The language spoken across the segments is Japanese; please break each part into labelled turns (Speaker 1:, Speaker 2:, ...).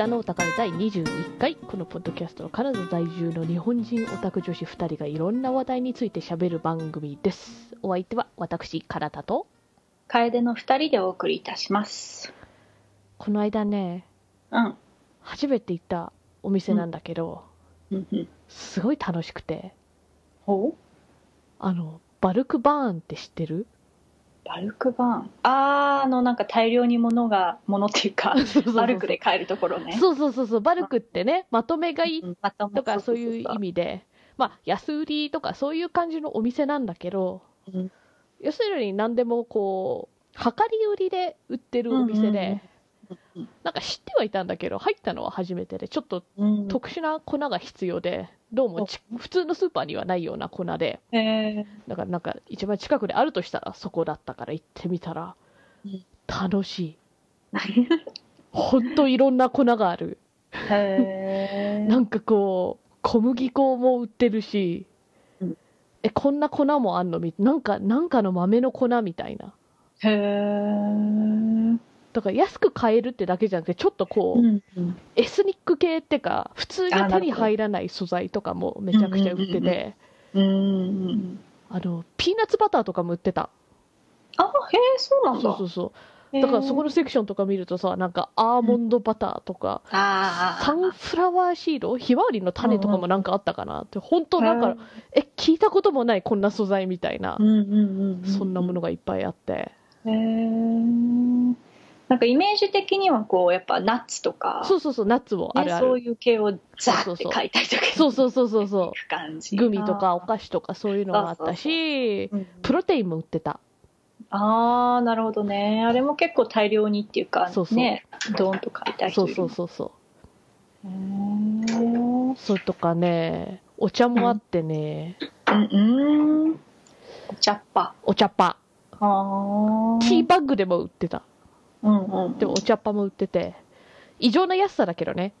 Speaker 1: 北のお宝第21回このポッドキャストはカナダ在住の日本人オタク女子2人がいろんな話題について喋る番組ですお相手は私カナタと
Speaker 2: 楓の二人でお送りいたします。
Speaker 1: この間ね
Speaker 2: うん。
Speaker 1: 初めて行ったお店なんだけど、
Speaker 2: うんうん。
Speaker 1: すごい楽しくて
Speaker 2: ほう？
Speaker 1: あのバルクバーンって知ってる？
Speaker 2: バルクバーン。あー、あの、なんか大量に物が、物っていうか、バルクで買えるところね。
Speaker 1: そうそうそうそう。バルクってねまとめ買い
Speaker 2: と
Speaker 1: かそういう意味で。まあ安売りとかそういう感じのお店なんだけど
Speaker 2: うん。
Speaker 1: 要するに何でもこう量り売りで売ってるお店で、
Speaker 2: うん。
Speaker 1: なんか知ってはいたんだけど入ったのは初めてでちょっと
Speaker 2: うん。
Speaker 1: 特殊な粉が必要でどうもち普通のスーパーにはないような粉で。
Speaker 2: へ
Speaker 1: だからなんか一番近くであるとしたらそこだったから行ってみたら。
Speaker 2: うん。
Speaker 1: 楽しい。
Speaker 2: ー。
Speaker 1: ほんといろんな粉がある。なんかこう小麦粉も売ってるし、
Speaker 2: うん。
Speaker 1: えこんな粉もあんの？みなんかなんかの豆の粉みたいな。
Speaker 2: へー。
Speaker 1: だから安く買えるってだけじゃなくてちょっとこう、
Speaker 2: うんうん。
Speaker 1: エスニック系ってか普通に手に入らない素材とかもめちゃくちゃ売ってて、
Speaker 2: うんうん。
Speaker 1: あのピーナッツバターとかも売ってた
Speaker 2: あ、へー、そうなんだ。
Speaker 1: そうそうそうだからそこのセクションとか見るとさなんかアーモンドバターとか、
Speaker 2: あー。
Speaker 1: サンフラワーシードひまわりの種とかもなんかあったかなって本当なんかえ聞いたこともないこんな素材みたいな
Speaker 2: うんうんうんうん。
Speaker 1: そんなものがいっぱいあって
Speaker 2: へー。なんかイメージ的にはこう、やっぱナッツとか、
Speaker 1: そうそうそうナッツもあるあ
Speaker 2: ね、そう
Speaker 1: る
Speaker 2: いう系をザーって買いたいとか。
Speaker 1: そうそうそうそうそ
Speaker 2: 行く感じ
Speaker 1: うグミとかお菓子とかそういうのがあったし
Speaker 2: うん。
Speaker 1: プロテインも売ってた。
Speaker 2: ああなるほどね。あれも結構大量にっていうか
Speaker 1: そうそう。
Speaker 2: ねドーンと買いたい人
Speaker 1: そう
Speaker 2: いる
Speaker 1: そうそう。そうそれとかねお茶もあってね、
Speaker 2: うんうん。お茶っ葉。
Speaker 1: お茶っ葉。
Speaker 2: あー。
Speaker 1: ティーバッグでも売ってた
Speaker 2: うんうん。
Speaker 1: でもお茶っ葉も売ってて。異常な安さだけどね。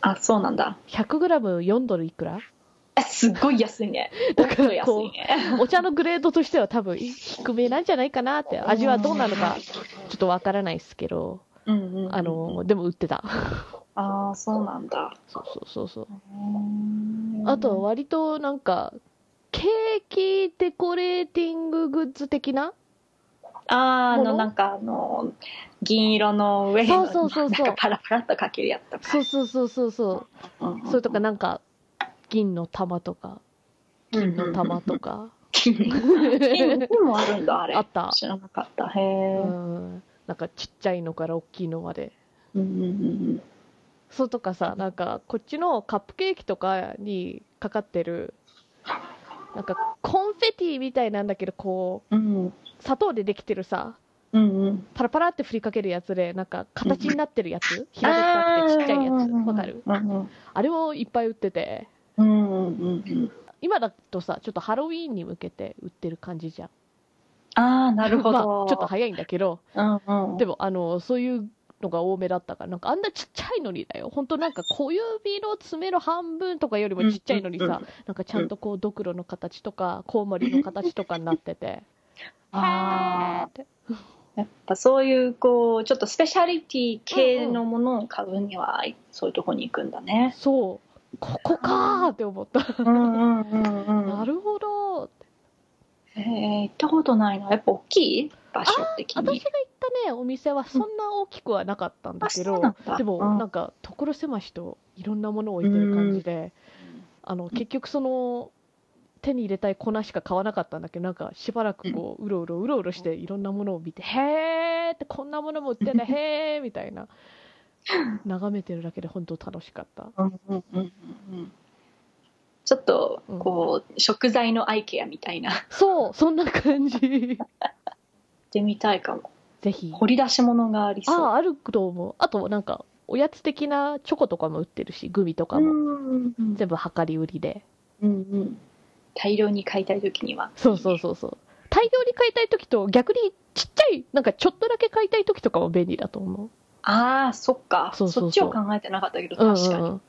Speaker 2: あそうなんだ。
Speaker 1: 100g4 ドルいくら？
Speaker 2: えすっごい安いね。
Speaker 1: だから
Speaker 2: 安いね。
Speaker 1: お茶のグレードとしては多分低めなんじゃないかなって。味はどうなのかちょっとわからないですけど。
Speaker 2: うんうんうん。
Speaker 1: あのでも売ってた。
Speaker 2: ああそうなんだ。
Speaker 1: そうそうそうそう。あと割となんかケーキデコレーティンググッズ的な
Speaker 2: あーあ
Speaker 1: もの？
Speaker 2: のなんかあの銀色の上に
Speaker 1: そうそうそうそう。
Speaker 2: なんかパラパラっとかけるやつとか。
Speaker 1: そうそうそうそうそう。
Speaker 2: うんうん
Speaker 1: それとかなんか銀の玉とか金の玉とか。
Speaker 2: 金金もあるんだあれ。
Speaker 1: あった。
Speaker 2: 知らなかった。へ
Speaker 1: う
Speaker 2: え
Speaker 1: んかちっちゃいのから大きいのまで。
Speaker 2: うんうんうん。
Speaker 1: そうとかさなんかこっちのカップケーキとかにかかってるなんかコンフェティみたいなんだけどこ
Speaker 2: うん。
Speaker 1: う砂糖でできてるさ
Speaker 2: うんうん。
Speaker 1: パラパラって振りかけるやつでなんか形になってるやつ平べったくてちっちゃいやつわかる？
Speaker 2: うんうん。
Speaker 1: あれもいっぱい売ってて。
Speaker 2: うんうんうん
Speaker 1: 今だとさちょっとハロウィーンに向けて売ってる感じじゃん。
Speaker 2: ああなるほ
Speaker 1: まあ、
Speaker 2: ど
Speaker 1: ちょっと早いんだけど
Speaker 2: うんうん。
Speaker 1: でもあのそういうのが多めだったからなんかあんなちっちゃいのにだよ。本当なんか小指の爪の半分とかよりもちっちゃいのにさ、
Speaker 2: うんうん。うん
Speaker 1: なんかちゃんとこうドクロの形とかコウモリの形とかになってて。
Speaker 2: あ
Speaker 1: って。
Speaker 2: あやっぱそういうこうちょっとスペシャリティ系のものを買うにはそういうとこに行くんだね。
Speaker 1: そう。ここかーって思った、
Speaker 2: うんうんうんうん。
Speaker 1: なるほど
Speaker 2: へえ行ったことないな。やっぱ大きい？場所的に。
Speaker 1: 私が行ったねお店はそんな大きくはなかったんだけど、
Speaker 2: うなんだ。
Speaker 1: でも
Speaker 2: うん。
Speaker 1: なんか所狭しといろんなものを置いてる感じで、あの結局その手に入れたい粉しか買わなかったんだけどなんかしばらくこううろうろうろうろしていろんなものを見て、へーってこんなものも売ってんだ へーみたいな眺めてるだけで本当楽しかった。
Speaker 2: うんうんうんうんうん。ちょっとこう、食材のアイケアみたいな。
Speaker 1: そうそんな感じ
Speaker 2: てみたいかも。
Speaker 1: ぜひ。
Speaker 2: 掘り出し物がありそう。
Speaker 1: あああると思う。あとなんかおやつ的なチョコとかも売ってるしグミとかも、
Speaker 2: うん。うん
Speaker 1: 全部量り売りで。
Speaker 2: うんうん。大量に買いたい時には。
Speaker 1: そうそうそうそう。大量に買いたい時と逆にちっちゃいなんかちょっとだけ買いたい時とかも便利だと思う。
Speaker 2: ああそっか。
Speaker 1: そうそうそう。
Speaker 2: っちを考えてなかったけど
Speaker 1: うんうん
Speaker 2: 確かに、
Speaker 1: うん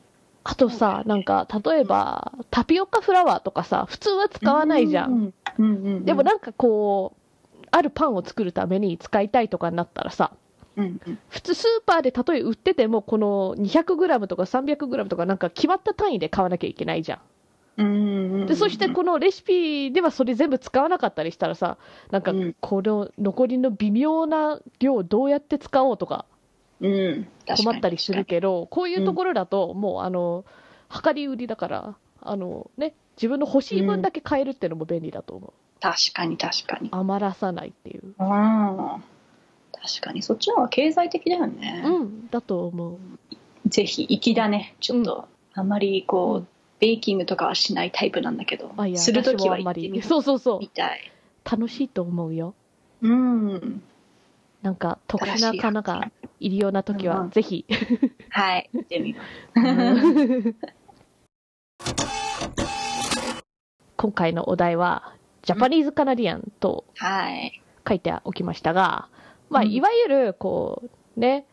Speaker 1: あとさなんか例えばタピオカフラワーとかさ普通は使わないじゃん、
Speaker 2: うんうんうん。
Speaker 1: でもなんかこうあるパンを作るために使いたいとかになったらさ、
Speaker 2: うんうん、
Speaker 1: 普通スーパーで例え売っててもこの 200g とか 300g とかなんか決まった単位で買わなきゃいけないじゃん。でそしてこのレシピではそれ全部使わなかったりしたらさなんかこの残りの微妙な量どうやって使おうとか困ったりするけど、こういうところだともうあの量り売りだからあの、ね、自分の欲しい分だけ買えるっていうのも便利だと思う。
Speaker 2: 確かに確かに。
Speaker 1: 余らさないっていう。
Speaker 2: あ確かに。そっちの方が経済的だよね。
Speaker 1: うんだと思う。
Speaker 2: ぜひ粋だね。ちょっと、うん、あまりこう、ベーキングとかはしないタイプなんだけど、する時は
Speaker 1: あんまり。そうそうそう。
Speaker 2: みたい。
Speaker 1: 楽しいと思うよ。
Speaker 2: うん。
Speaker 1: なんか特殊な花がいるような時
Speaker 2: は、ぜひ、うん。
Speaker 1: は
Speaker 2: い、行ってみます。
Speaker 1: 今回のお題は、ジャパニーズカナディアンと書いておきましたが、まあ、いわゆる、こう、ね、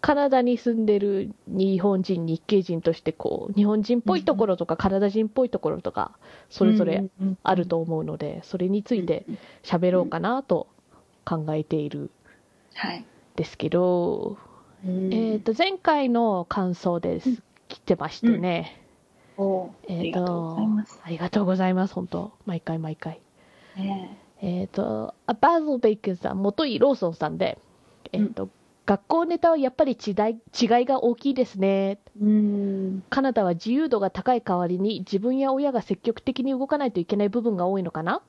Speaker 1: カナダに住んでる日本人、日系人として、こう、日本人っぽいところとか、カナダ人っぽいところとか、それぞれあると思うので、それについて喋ろうかなと考えているですけど、えっ、と、前回の感想です。来てましてね。え、
Speaker 2: ー、と
Speaker 1: ありがとうございます本当。毎回毎回。え。っ、ー、とあバーズベイクさん元井ローソンさんでえっ、ー、と、うん、学校ネタはやっぱり違いが大きいですね。
Speaker 2: うん。
Speaker 1: カナダは自由度が高い代わりに自分や親が積極的に動かないといけない部分が多いのかな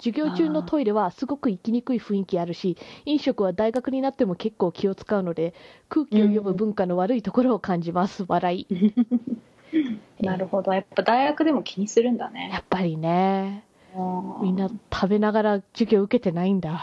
Speaker 1: 授業中のトイレはすごく行きにくい雰囲気あるし飲食は大学になっても結構気を使うので空気を読む文化の悪いところを感じます、笑い。
Speaker 2: なるほど。やっぱ大学でも気にするんだね。
Speaker 1: やっぱりね。みんな食べながら授業受けてないんだ。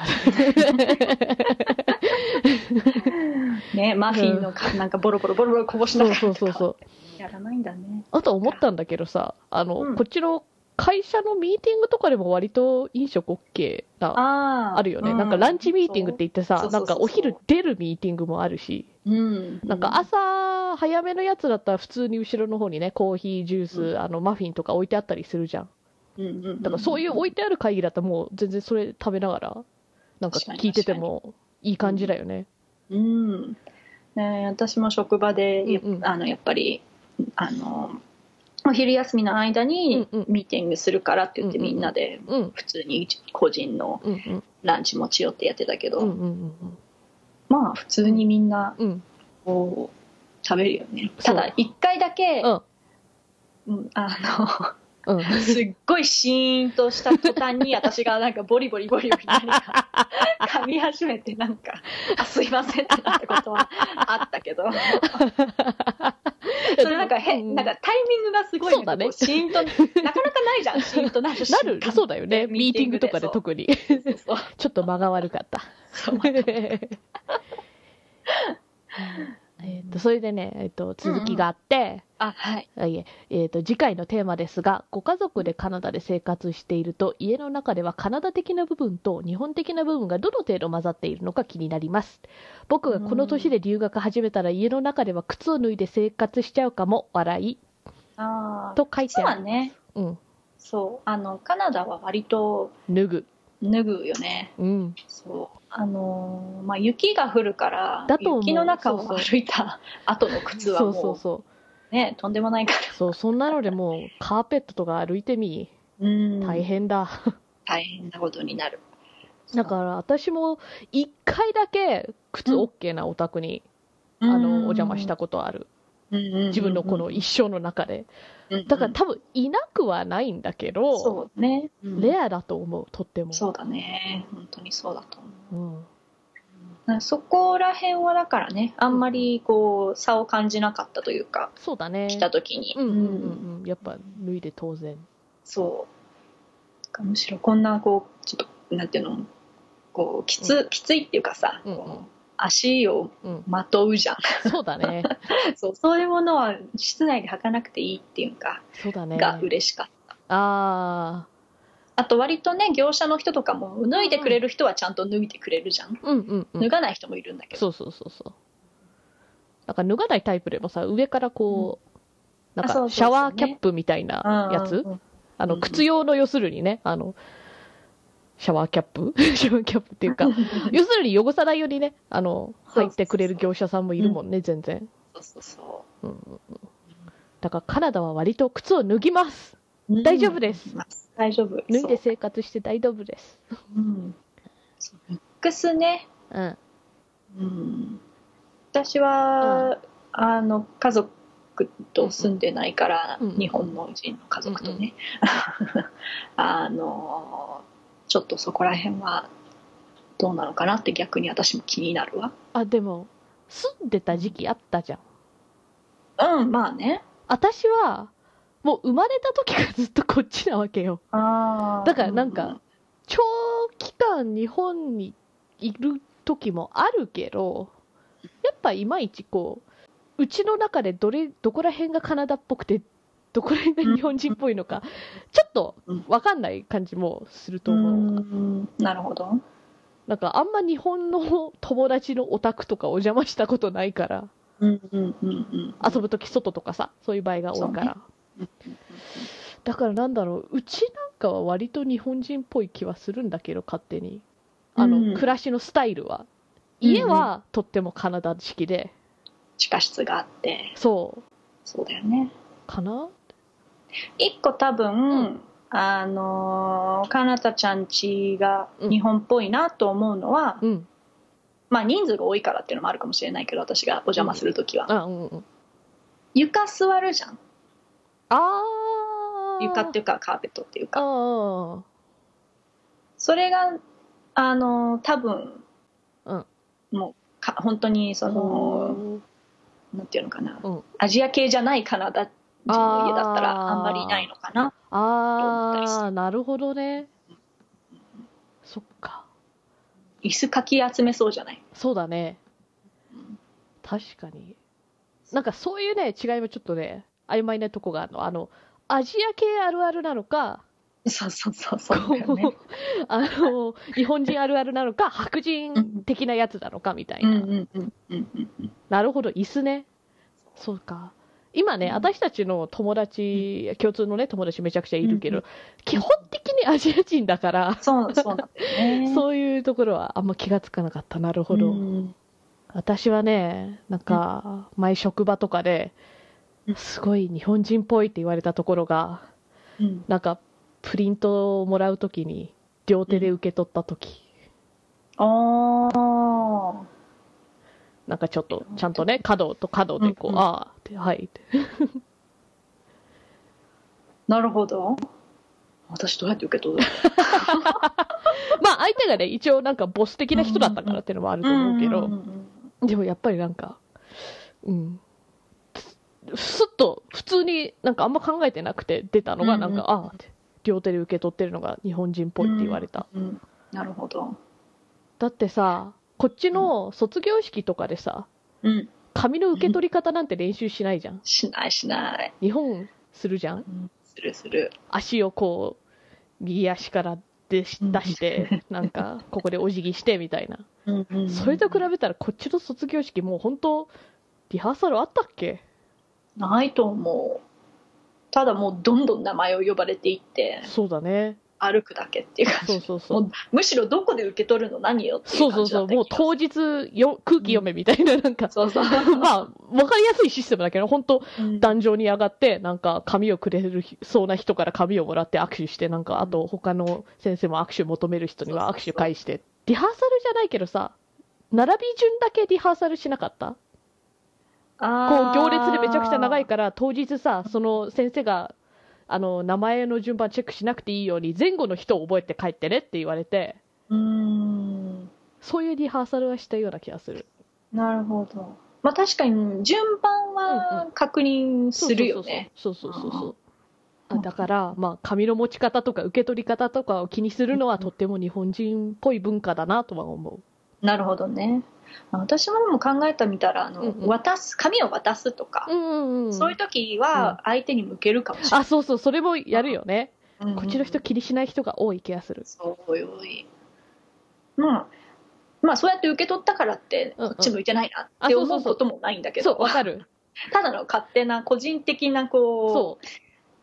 Speaker 2: ねマフィンのか、うん、なんかボロボロボロボロこぼしながら
Speaker 1: そうそうそう。
Speaker 2: やらないんだね。
Speaker 1: あと思ったんだけどさあの、
Speaker 2: うん、
Speaker 1: こっちの会社のミーティングとかでも割と飲食 OK な、
Speaker 2: あ
Speaker 1: るよね、
Speaker 2: うん、
Speaker 1: なんかランチミーティングって言ってさ、なんかお昼出るミーティングもあるし、
Speaker 2: うん、
Speaker 1: なんか朝早めのやつだったら普通に後ろの方にね、コーヒー、ジュース、
Speaker 2: うん、
Speaker 1: あのマフィンとか置いてあったりするじゃん。
Speaker 2: うん、
Speaker 1: だからそういう置いてある会議だったらもう全然それ食べながら、なんか聞いててもいい感じだよね。
Speaker 2: うん、ね私も職場で、あのやっぱりあのお昼休みの間にミーティングするからって言って、みんなで普通に個人のランチ持ち寄ってやってたけど、まあ普通にみんなこう食べるよね。ただ一回だけ、あの、すっごいシーンとした途端に私がなんかボリボリボリボリか噛み始めてなんか「あすいません」ってなったことはあったけど。それなんか
Speaker 1: 変、
Speaker 2: なんかタイミングがすごい、
Speaker 1: そうだね。
Speaker 2: シーンと、なかなかないじゃん、シーンとなる。
Speaker 1: なる、そうだよね。ミーティングとかで特に。ちょっと間が悪かった。えっと、それでね、えっと、続きがあって、
Speaker 2: あ、はい。
Speaker 1: いえ、えーと、次回のテーマですが、ご家族でカナダで生活していると、家の中ではカナダ的な部分と日本的な部分がどの程度混ざっているのか気になります。僕がこの年で留学始めたら、家の中では靴を脱いで生活しちゃうかも、笑い。
Speaker 2: ああ
Speaker 1: と書いてある。
Speaker 2: ね。
Speaker 1: うん。
Speaker 2: そう。あの、カナダは割と、
Speaker 1: 脱ぐ。
Speaker 2: 脱ぐよね。
Speaker 1: うん。
Speaker 2: そう。あのー、まあ、雪が降るから、雪の中を歩いた後の靴は
Speaker 1: もう。
Speaker 2: そう
Speaker 1: そうそう。
Speaker 2: ね、とんでもないから。
Speaker 1: そう、そんなのでもう、カーペットとか歩いてみ。大変だ。
Speaker 2: 大変なことになる。
Speaker 1: だから私も一回だけ靴 OK なお宅に、うん、あの、お邪魔したことある。自分のこの一生の中で。だから多分いなくはないんだけど、
Speaker 2: そうね、
Speaker 1: レアだと思う、とっても。
Speaker 2: そうだね。本当にそうだと思
Speaker 1: う。
Speaker 2: うんそこら辺はだからねあんまりこう差を感じなかったというか
Speaker 1: そうだね。
Speaker 2: 来た時に、
Speaker 1: うんうんうん
Speaker 2: うん、
Speaker 1: やっぱ脱いで当然。
Speaker 2: そう。むしろこんなこうちょっとなんていうのこうきつ,うん、きついっていうかさ、
Speaker 1: うんうん、
Speaker 2: 足をまとうじゃん、うん、
Speaker 1: そうだね。
Speaker 2: そうそういうものは室内で履かなくていいっていうか
Speaker 1: そうだね。
Speaker 2: が嬉しかった。
Speaker 1: あ
Speaker 2: ああと割とね業者の人とかも脱いでくれる人はちゃんと脱いでくれるじゃん,、
Speaker 1: うんうんうん、
Speaker 2: 脱がない人もいるんだけど。
Speaker 1: そうそうそうそう。なんか脱がないタイプでもさ上からこう、
Speaker 2: う
Speaker 1: ん、な
Speaker 2: ん
Speaker 1: かシャワーキャップみたいなやつ？あの靴用の要するにねあのシャワーキャップ？シャワーキャップっていうか要するに汚さないようにねあの入ってくれる業者さんもいるもんね全然。
Speaker 2: そうそうそ
Speaker 1: う、うん、だからカナダは割と靴を脱ぎます。
Speaker 2: う。
Speaker 1: 大丈夫です
Speaker 2: うん。大丈夫。
Speaker 1: 脱いで生活して大丈夫です。
Speaker 2: うん。ミックスね。
Speaker 1: うん。
Speaker 2: うん。私は、あの、家族と住んでないから、
Speaker 1: うん
Speaker 2: 日本の人の家族とね。あの、ちょっとそこら辺は、どうなのかなって逆に私も気になるわ。
Speaker 1: あ、でも、住んでた時期あったじゃん。
Speaker 2: うん、まあね。
Speaker 1: 私は、もう生まれた時からずっとこっちなわけよ。
Speaker 2: あ
Speaker 1: だからなんか、長期間日本にいる時もあるけど、やっぱいまいちこう、うちの中でどれ、どこら辺がカナダっぽくて、どこら辺が日本人っぽいのか、ちょっとわかんない感じもすると
Speaker 2: う
Speaker 1: 思う。
Speaker 2: ん、なるほど。
Speaker 1: なんかあんま日本の友達のお宅とかお邪魔したことないから、
Speaker 2: うんうんうんうん。
Speaker 1: 遊ぶ時外とかさ、そういう場合が多いから。
Speaker 2: うん
Speaker 1: だからなんだろう、うちなんかは割と日本人っぽい気はするんだけど、勝手に。あの、
Speaker 2: うん
Speaker 1: 暮らしのスタイルは。
Speaker 2: うん
Speaker 1: 家はとってもカナダ式で、
Speaker 2: 地下室があって、
Speaker 1: そう、
Speaker 2: そうだよね。
Speaker 1: かな？
Speaker 2: 一個多分、
Speaker 1: うん
Speaker 2: あのー、かなたちゃんちが日本っぽいなと思うのは、
Speaker 1: うん。
Speaker 2: まあ人数が多いからっていうのもあるかもしれないけど、私がお邪魔するときは。
Speaker 1: あ、うんうん。
Speaker 2: 床座るじゃん。
Speaker 1: あー。
Speaker 2: 床っていうかカーペットっていう
Speaker 1: あ
Speaker 2: か。
Speaker 1: ー。
Speaker 2: それが、あのー、多分、
Speaker 1: うん
Speaker 2: もうか、本当にその、
Speaker 1: うん
Speaker 2: なんていうのかな、
Speaker 1: うん
Speaker 2: アジア系じゃないカナダ人の家だったら
Speaker 1: あ
Speaker 2: んまりいないのかな。
Speaker 1: あ
Speaker 2: 思ったりす
Speaker 1: ー、なるほどね。そっか。
Speaker 2: 椅子かき集めそうじゃない？
Speaker 1: そうだね。確かに。なんかそういうね、違いもちょっとね、曖昧なとこがあるの。あの、アジア系あるあるなのか、
Speaker 2: そうそうそうそう。
Speaker 1: あの、日本人あるあるなのか、白人的なやつなのかみたいな。なるほど、椅子ね。そうか。今ね、
Speaker 2: うん
Speaker 1: 私たちの友達、共通のね、友達めちゃくちゃいるけど、
Speaker 2: うん
Speaker 1: 基本的にアジア人だから、
Speaker 2: そう そう
Speaker 1: いうところはあんま気がつかなかった。なるほど。
Speaker 2: うん
Speaker 1: 私はね、なんか、前職場とかで
Speaker 2: う、ん
Speaker 1: すごい日本人っぽいって言われたところが、
Speaker 2: うん
Speaker 1: なんか、プリントをもらうときに、両手で受け取ったとき、
Speaker 2: ああ。
Speaker 1: なんかちょっと、ちゃんとね、角と角でこう、
Speaker 2: うんうん
Speaker 1: ああって、はいって。
Speaker 2: なるほど。私どうやって受け取る
Speaker 1: まあ相手がね、一応なんかボス的な人だったからっていうのもあると思うけど、
Speaker 2: んん
Speaker 1: でもやっぱりなんか、うん。すっと、普通になんかあんま考えてなくて出たのが、なんか、
Speaker 2: うんうん
Speaker 1: ああって、両手で受け取ってるのが日本人っぽいって言われた。
Speaker 2: うんうんなるほど。
Speaker 1: だってさ、こっちの卒業式とかでさ、
Speaker 2: うん。
Speaker 1: 紙の受け取り方なんて練習しないじゃん。
Speaker 2: しないしない。
Speaker 1: 日本するじゃん
Speaker 2: うんするする。
Speaker 1: 足をこう、右足から出し
Speaker 2: うん
Speaker 1: 出して、なんか、ここでお辞儀してみたいな。それと比べたらこっちの卒業式もう本当リハーサルあったっけ？
Speaker 2: ないと思う。ただもうどんどん名前を呼ばれていって
Speaker 1: そうだね。
Speaker 2: 歩くだけっていう感じ。
Speaker 1: そうそうそう。
Speaker 2: むしろどこで受け取るの何よってい
Speaker 1: そううそう
Speaker 2: 感じだった
Speaker 1: そうもう当日よ空気読めみたいななんか、
Speaker 2: そうそう。
Speaker 1: まあわかりやすいシステムだけど本当
Speaker 2: うん。
Speaker 1: 壇上に上がってなんか紙をくれるそうな人から紙をもらって握手してなんかあと他の先生も握手求める人には握手返して。リハーサルじゃないけどさ並び順だけリハーサルしなかった？こう行列でめちゃくちゃ長いから当日さその先生があの名前の順番チェックしなくていいように前後の人を覚えて帰ってねって言われて
Speaker 2: うーん。
Speaker 1: そういうリハーサルはしたような気がする
Speaker 2: なるほど。まあ確かに順番は確認するよね。
Speaker 1: そうそうそうそうあだから、まあ、紙の持ち方とか受け取り方とかを気にするのはとっても日本人っぽい文化だなとは思
Speaker 2: なるほどね。まあ私もでも考えてみたら、あの、
Speaker 1: うんうん
Speaker 2: 渡す、紙を渡すとか
Speaker 1: う。、うんうんうん、
Speaker 2: そういう時は相手に向けるかもしれ
Speaker 1: あ、そうそう、それもやるよね。
Speaker 2: ない。
Speaker 1: こっちの人気にしない人が多い気がする。
Speaker 2: そうよい。まあ、まあそうやって受け取ったからって、
Speaker 1: うんうん
Speaker 2: こっち向いてないなって思うこともないんだけど、
Speaker 1: そう、わかる。
Speaker 2: ただの勝手な個人的なこ、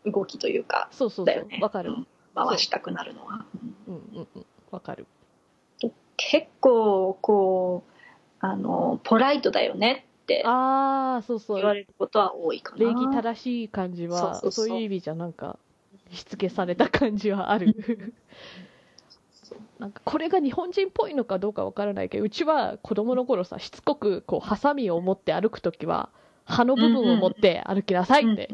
Speaker 1: そう
Speaker 2: 動きというか、
Speaker 1: う、そうそうそう、わかる。
Speaker 2: うん回したくなるのは。
Speaker 1: うんうんうん。わかる。
Speaker 2: 結構こうあのポライトだよねって
Speaker 1: ああ、そうそう。
Speaker 2: 言われることは多いかな
Speaker 1: 礼儀正しい感じは、
Speaker 2: そう
Speaker 1: いう意味じゃなんか、しつけされた感じはある。なんかこれが日本人っぽいのかどうかわからないけど、うちは子供の頃さ、しつこくこう、ハサミを持って歩くときは、刃の部分を持って歩きなさいって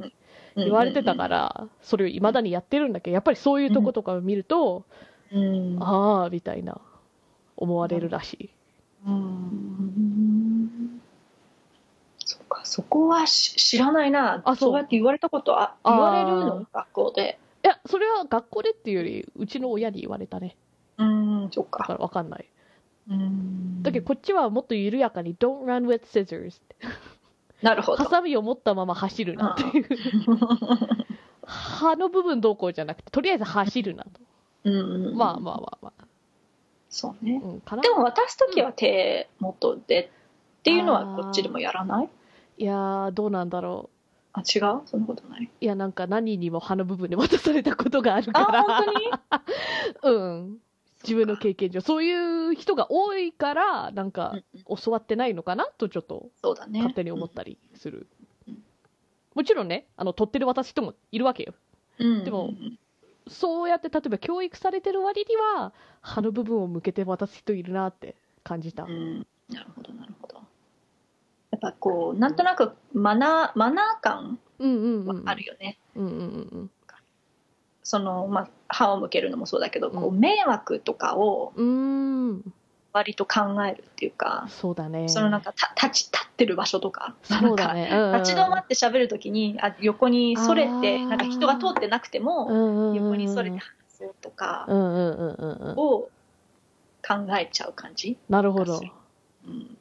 Speaker 1: 言われてたから、それを未だにやってるんだけど、やっぱりそういうとことかを見ると、
Speaker 2: うん
Speaker 1: ああ、みたいな、思われるらしい。
Speaker 2: うん。そうかそこはし知らないな
Speaker 1: あそう
Speaker 2: そうやって言われたことあ言われるの学校で
Speaker 1: いや、それは学校でっていうより、うちの親に言われたね。
Speaker 2: うん。そっ
Speaker 1: だか
Speaker 2: ら
Speaker 1: わかん。ない。
Speaker 2: うん。
Speaker 1: だけどこっちはもっと緩やかに、don't run with scissors って
Speaker 2: なるほど
Speaker 1: ハサミを持ったまま走るなっていう。刃の部分どうこうじゃなくて、とりあえず走るなと。
Speaker 2: うん。
Speaker 1: まあまあまあまあ。
Speaker 2: そうね。
Speaker 1: うん、
Speaker 2: でも渡す時は手元でっていうのはこっちでもやらない？
Speaker 1: いやー、どうなんだろ
Speaker 2: あ違う？そんなことない？う
Speaker 1: いや、なんか何にも刃の部分で渡されたことがあるか
Speaker 2: あ
Speaker 1: ら。
Speaker 2: 本当に？
Speaker 1: うん。自分の経験上。そういう人が多いから、なんか教わってないのかなとちょっと
Speaker 2: そうだね。
Speaker 1: 勝手に思ったりする。
Speaker 2: うん。
Speaker 1: もちろんね、あの、取ってる渡す人もいるわけよ。
Speaker 2: うん。
Speaker 1: でもそうやって例えば教育されてる割には、刃の部分を向けて渡す人いるなって感じた。
Speaker 2: うんなるほどなるほどやっぱこうなんとなくマナーマナー感。はあるよね、
Speaker 1: うんうんうん
Speaker 2: そのまあ歯を向けるのもそうだけど、こ
Speaker 1: う
Speaker 2: う迷惑とかを
Speaker 1: うん。
Speaker 2: 割と考えるっていうか、
Speaker 1: そうだね。
Speaker 2: そのなんかた立ち立ってる場所とか
Speaker 1: そうだね。うんうん
Speaker 2: 立ち止まって喋るときにあ横にそれてなんか人が通ってなくても、
Speaker 1: うんうんうん
Speaker 2: 横にそれて話そうとか
Speaker 1: うんうんうんうんうん。
Speaker 2: を考えちゃう感じ、
Speaker 1: なるほど。
Speaker 2: うん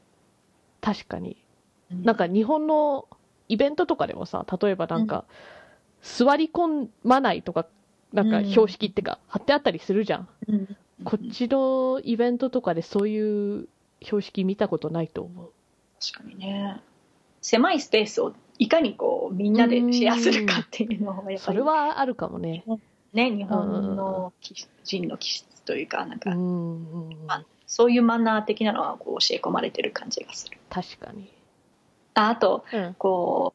Speaker 1: 確かに。なんか日本のイベントとかでもさ、例えばなんか、座り込まないとか、なんか
Speaker 2: うん
Speaker 1: 標識ってか、貼ってあったりするじゃん。
Speaker 2: うん
Speaker 1: こっちのイベントとかでそういう標識見たことないと思う。
Speaker 2: 確かにね狭いスペースをいかにこうみんなでシェアするかっていうのがやっぱ
Speaker 1: そ
Speaker 2: り
Speaker 1: れはあるかもね。
Speaker 2: ね日本の人の気質というかなんか、そういうマナー的なのはこう教え込まれてる感じがする
Speaker 1: 確かに。
Speaker 2: ああと
Speaker 1: うん。
Speaker 2: こ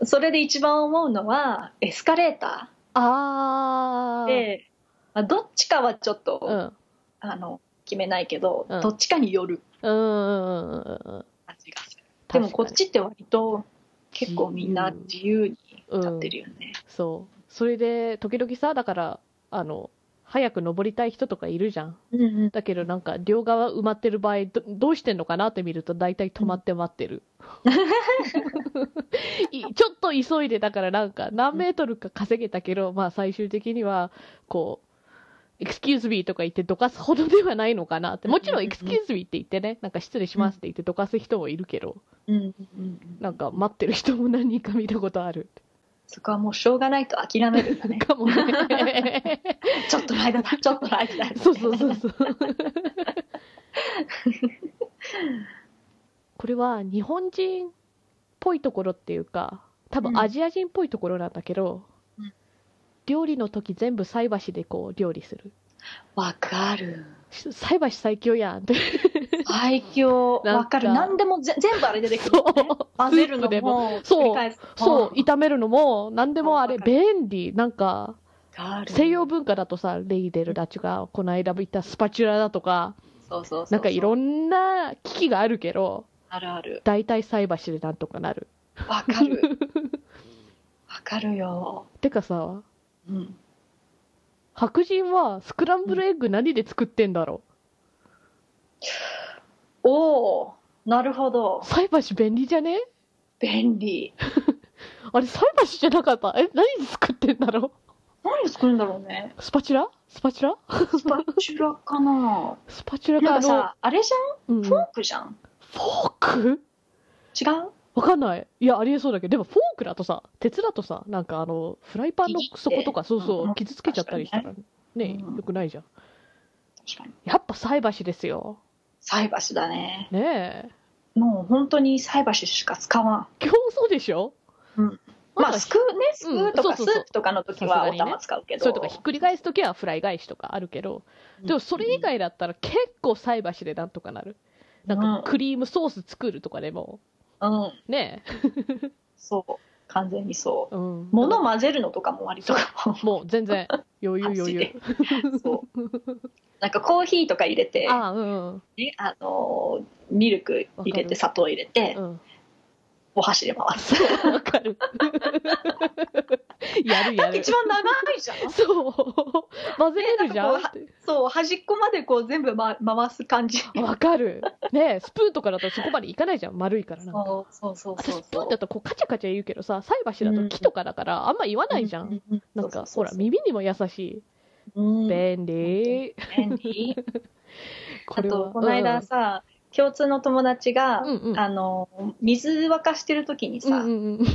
Speaker 2: うそれで一番思うのはエスカレータ
Speaker 1: あー。
Speaker 2: ーで、まあ、どっちかはちょっと、
Speaker 1: うん。
Speaker 2: あの決めないけど、
Speaker 1: うん。
Speaker 2: どっちかによる。
Speaker 1: うんうんうんうん
Speaker 2: が。するでもこっちって割と結構みんな自由に立ってるよね、
Speaker 1: そう。それで、時々さ、だから、あの、早く登りたい人とかいるじゃん。
Speaker 2: うんうん。
Speaker 1: だけどなんか、両側埋まってる場合ど、どうしてんのかなって見ると、大体止まって待ってる。いちょっと急いで、だからなんか、何メートルか稼げたけど、まあ最終的には、こう、excuse me とか言ってどかすほどではないのかなって。もちろん excuse me って言ってね、なんか失礼しますって言ってどかす人もいるけど、なんか待ってる人も何人か見たことある。
Speaker 2: そこはもうしょうがないと諦めるんだね
Speaker 1: かもね。
Speaker 2: ちょっとの間だちょっとの間だ
Speaker 1: そうそうそうそう。これは日本人っぽいところっていうか、多分アジア人っぽいところなんだけど、
Speaker 2: うん
Speaker 1: 料理の時全部菜箸でこう料理する。
Speaker 2: わかる。
Speaker 1: 菜箸最強やん。って。
Speaker 2: 最強。わかる。何でもぜ全部あれでできる。よね混ぜるのも
Speaker 1: そう。そう、
Speaker 2: わ
Speaker 1: 炒めるのも何でもあれ。便利。なんか、西洋文化だとさ、レイデルたちがこの間言ったスパチュラだとか、
Speaker 2: そうそうそう
Speaker 1: なんかいろんな機器があるけど、
Speaker 2: あるある。
Speaker 1: 大体菜箸でなんとかなる。
Speaker 2: わかる。わかるよ。
Speaker 1: てかさ、
Speaker 2: うん
Speaker 1: 白人はスクランブルエッグ何で作ってんだろ
Speaker 2: おおなるほど。
Speaker 1: 菜箸便利じゃね？
Speaker 2: 便利。
Speaker 1: あれ菜箸じゃなかった？え何で作ってんだろ
Speaker 2: 何作るんだろうね。
Speaker 1: うスパチュラ？スパチュラ？
Speaker 2: スパチュラかな。
Speaker 1: スパチュラ
Speaker 2: なんかさあれじゃん？
Speaker 1: うん、
Speaker 2: フ
Speaker 1: フォ
Speaker 2: ォークじゃん。
Speaker 1: ーク？
Speaker 2: 違う？
Speaker 1: わかんない。いや、ありえそうだけど、でもフォークだとさ、鉄だとさ、なんかあの、フライパンの底とか、そうそうう、
Speaker 2: ん。
Speaker 1: 傷つけちゃったりしたら、ね、
Speaker 2: うん。
Speaker 1: よくないじゃん。
Speaker 2: 確かに。
Speaker 1: やっぱ菜箸ですよ。
Speaker 2: 菜箸だね。
Speaker 1: ねえ。
Speaker 2: もう本当に菜箸しか使わん。
Speaker 1: 基本そうでしょ？
Speaker 2: うん。まあ、すくうね、すくうとか、スープとかの時はお玉使うけど。
Speaker 1: それとかひっくり返すときはフライ返しとかあるけど、でもそれ以外だったら結構菜箸でなんとかなる。なんかクリームソース作るとかでも、
Speaker 2: うん、うん、
Speaker 1: ね
Speaker 2: そう。完全にそう。
Speaker 1: うん。
Speaker 2: 物混ぜるのとかも割と。
Speaker 1: もう全然余裕余裕。
Speaker 2: そう。なんかコーヒーとか入れて、
Speaker 1: ああ、うん
Speaker 2: ね、あのーミルク入れて砂糖入れて、
Speaker 1: うん。うん。
Speaker 2: お箸で回す。
Speaker 1: わかる。やるやる。
Speaker 2: 一番長いじゃん。
Speaker 1: そう。混ぜれるじゃん。
Speaker 2: そう、端っこまでこう全部、ま、回す感じ。
Speaker 1: わかる。ねスプーンとかだとそこまでいかないじゃん。丸いからなんか。
Speaker 2: そうそうそう
Speaker 1: 私
Speaker 2: そう
Speaker 1: スプーンだとこうカチャカチャ言うけどさ、菜箸だと木とかだからあんま言わないじゃん。。なんか、ほら、耳にも優しい。
Speaker 2: うん、
Speaker 1: 便利。
Speaker 2: 便利。あ
Speaker 1: これは。
Speaker 2: と、この間さ、共通の友達が、
Speaker 1: うんうん
Speaker 2: あの、水沸かしてる時にさ、
Speaker 1: うんうんうん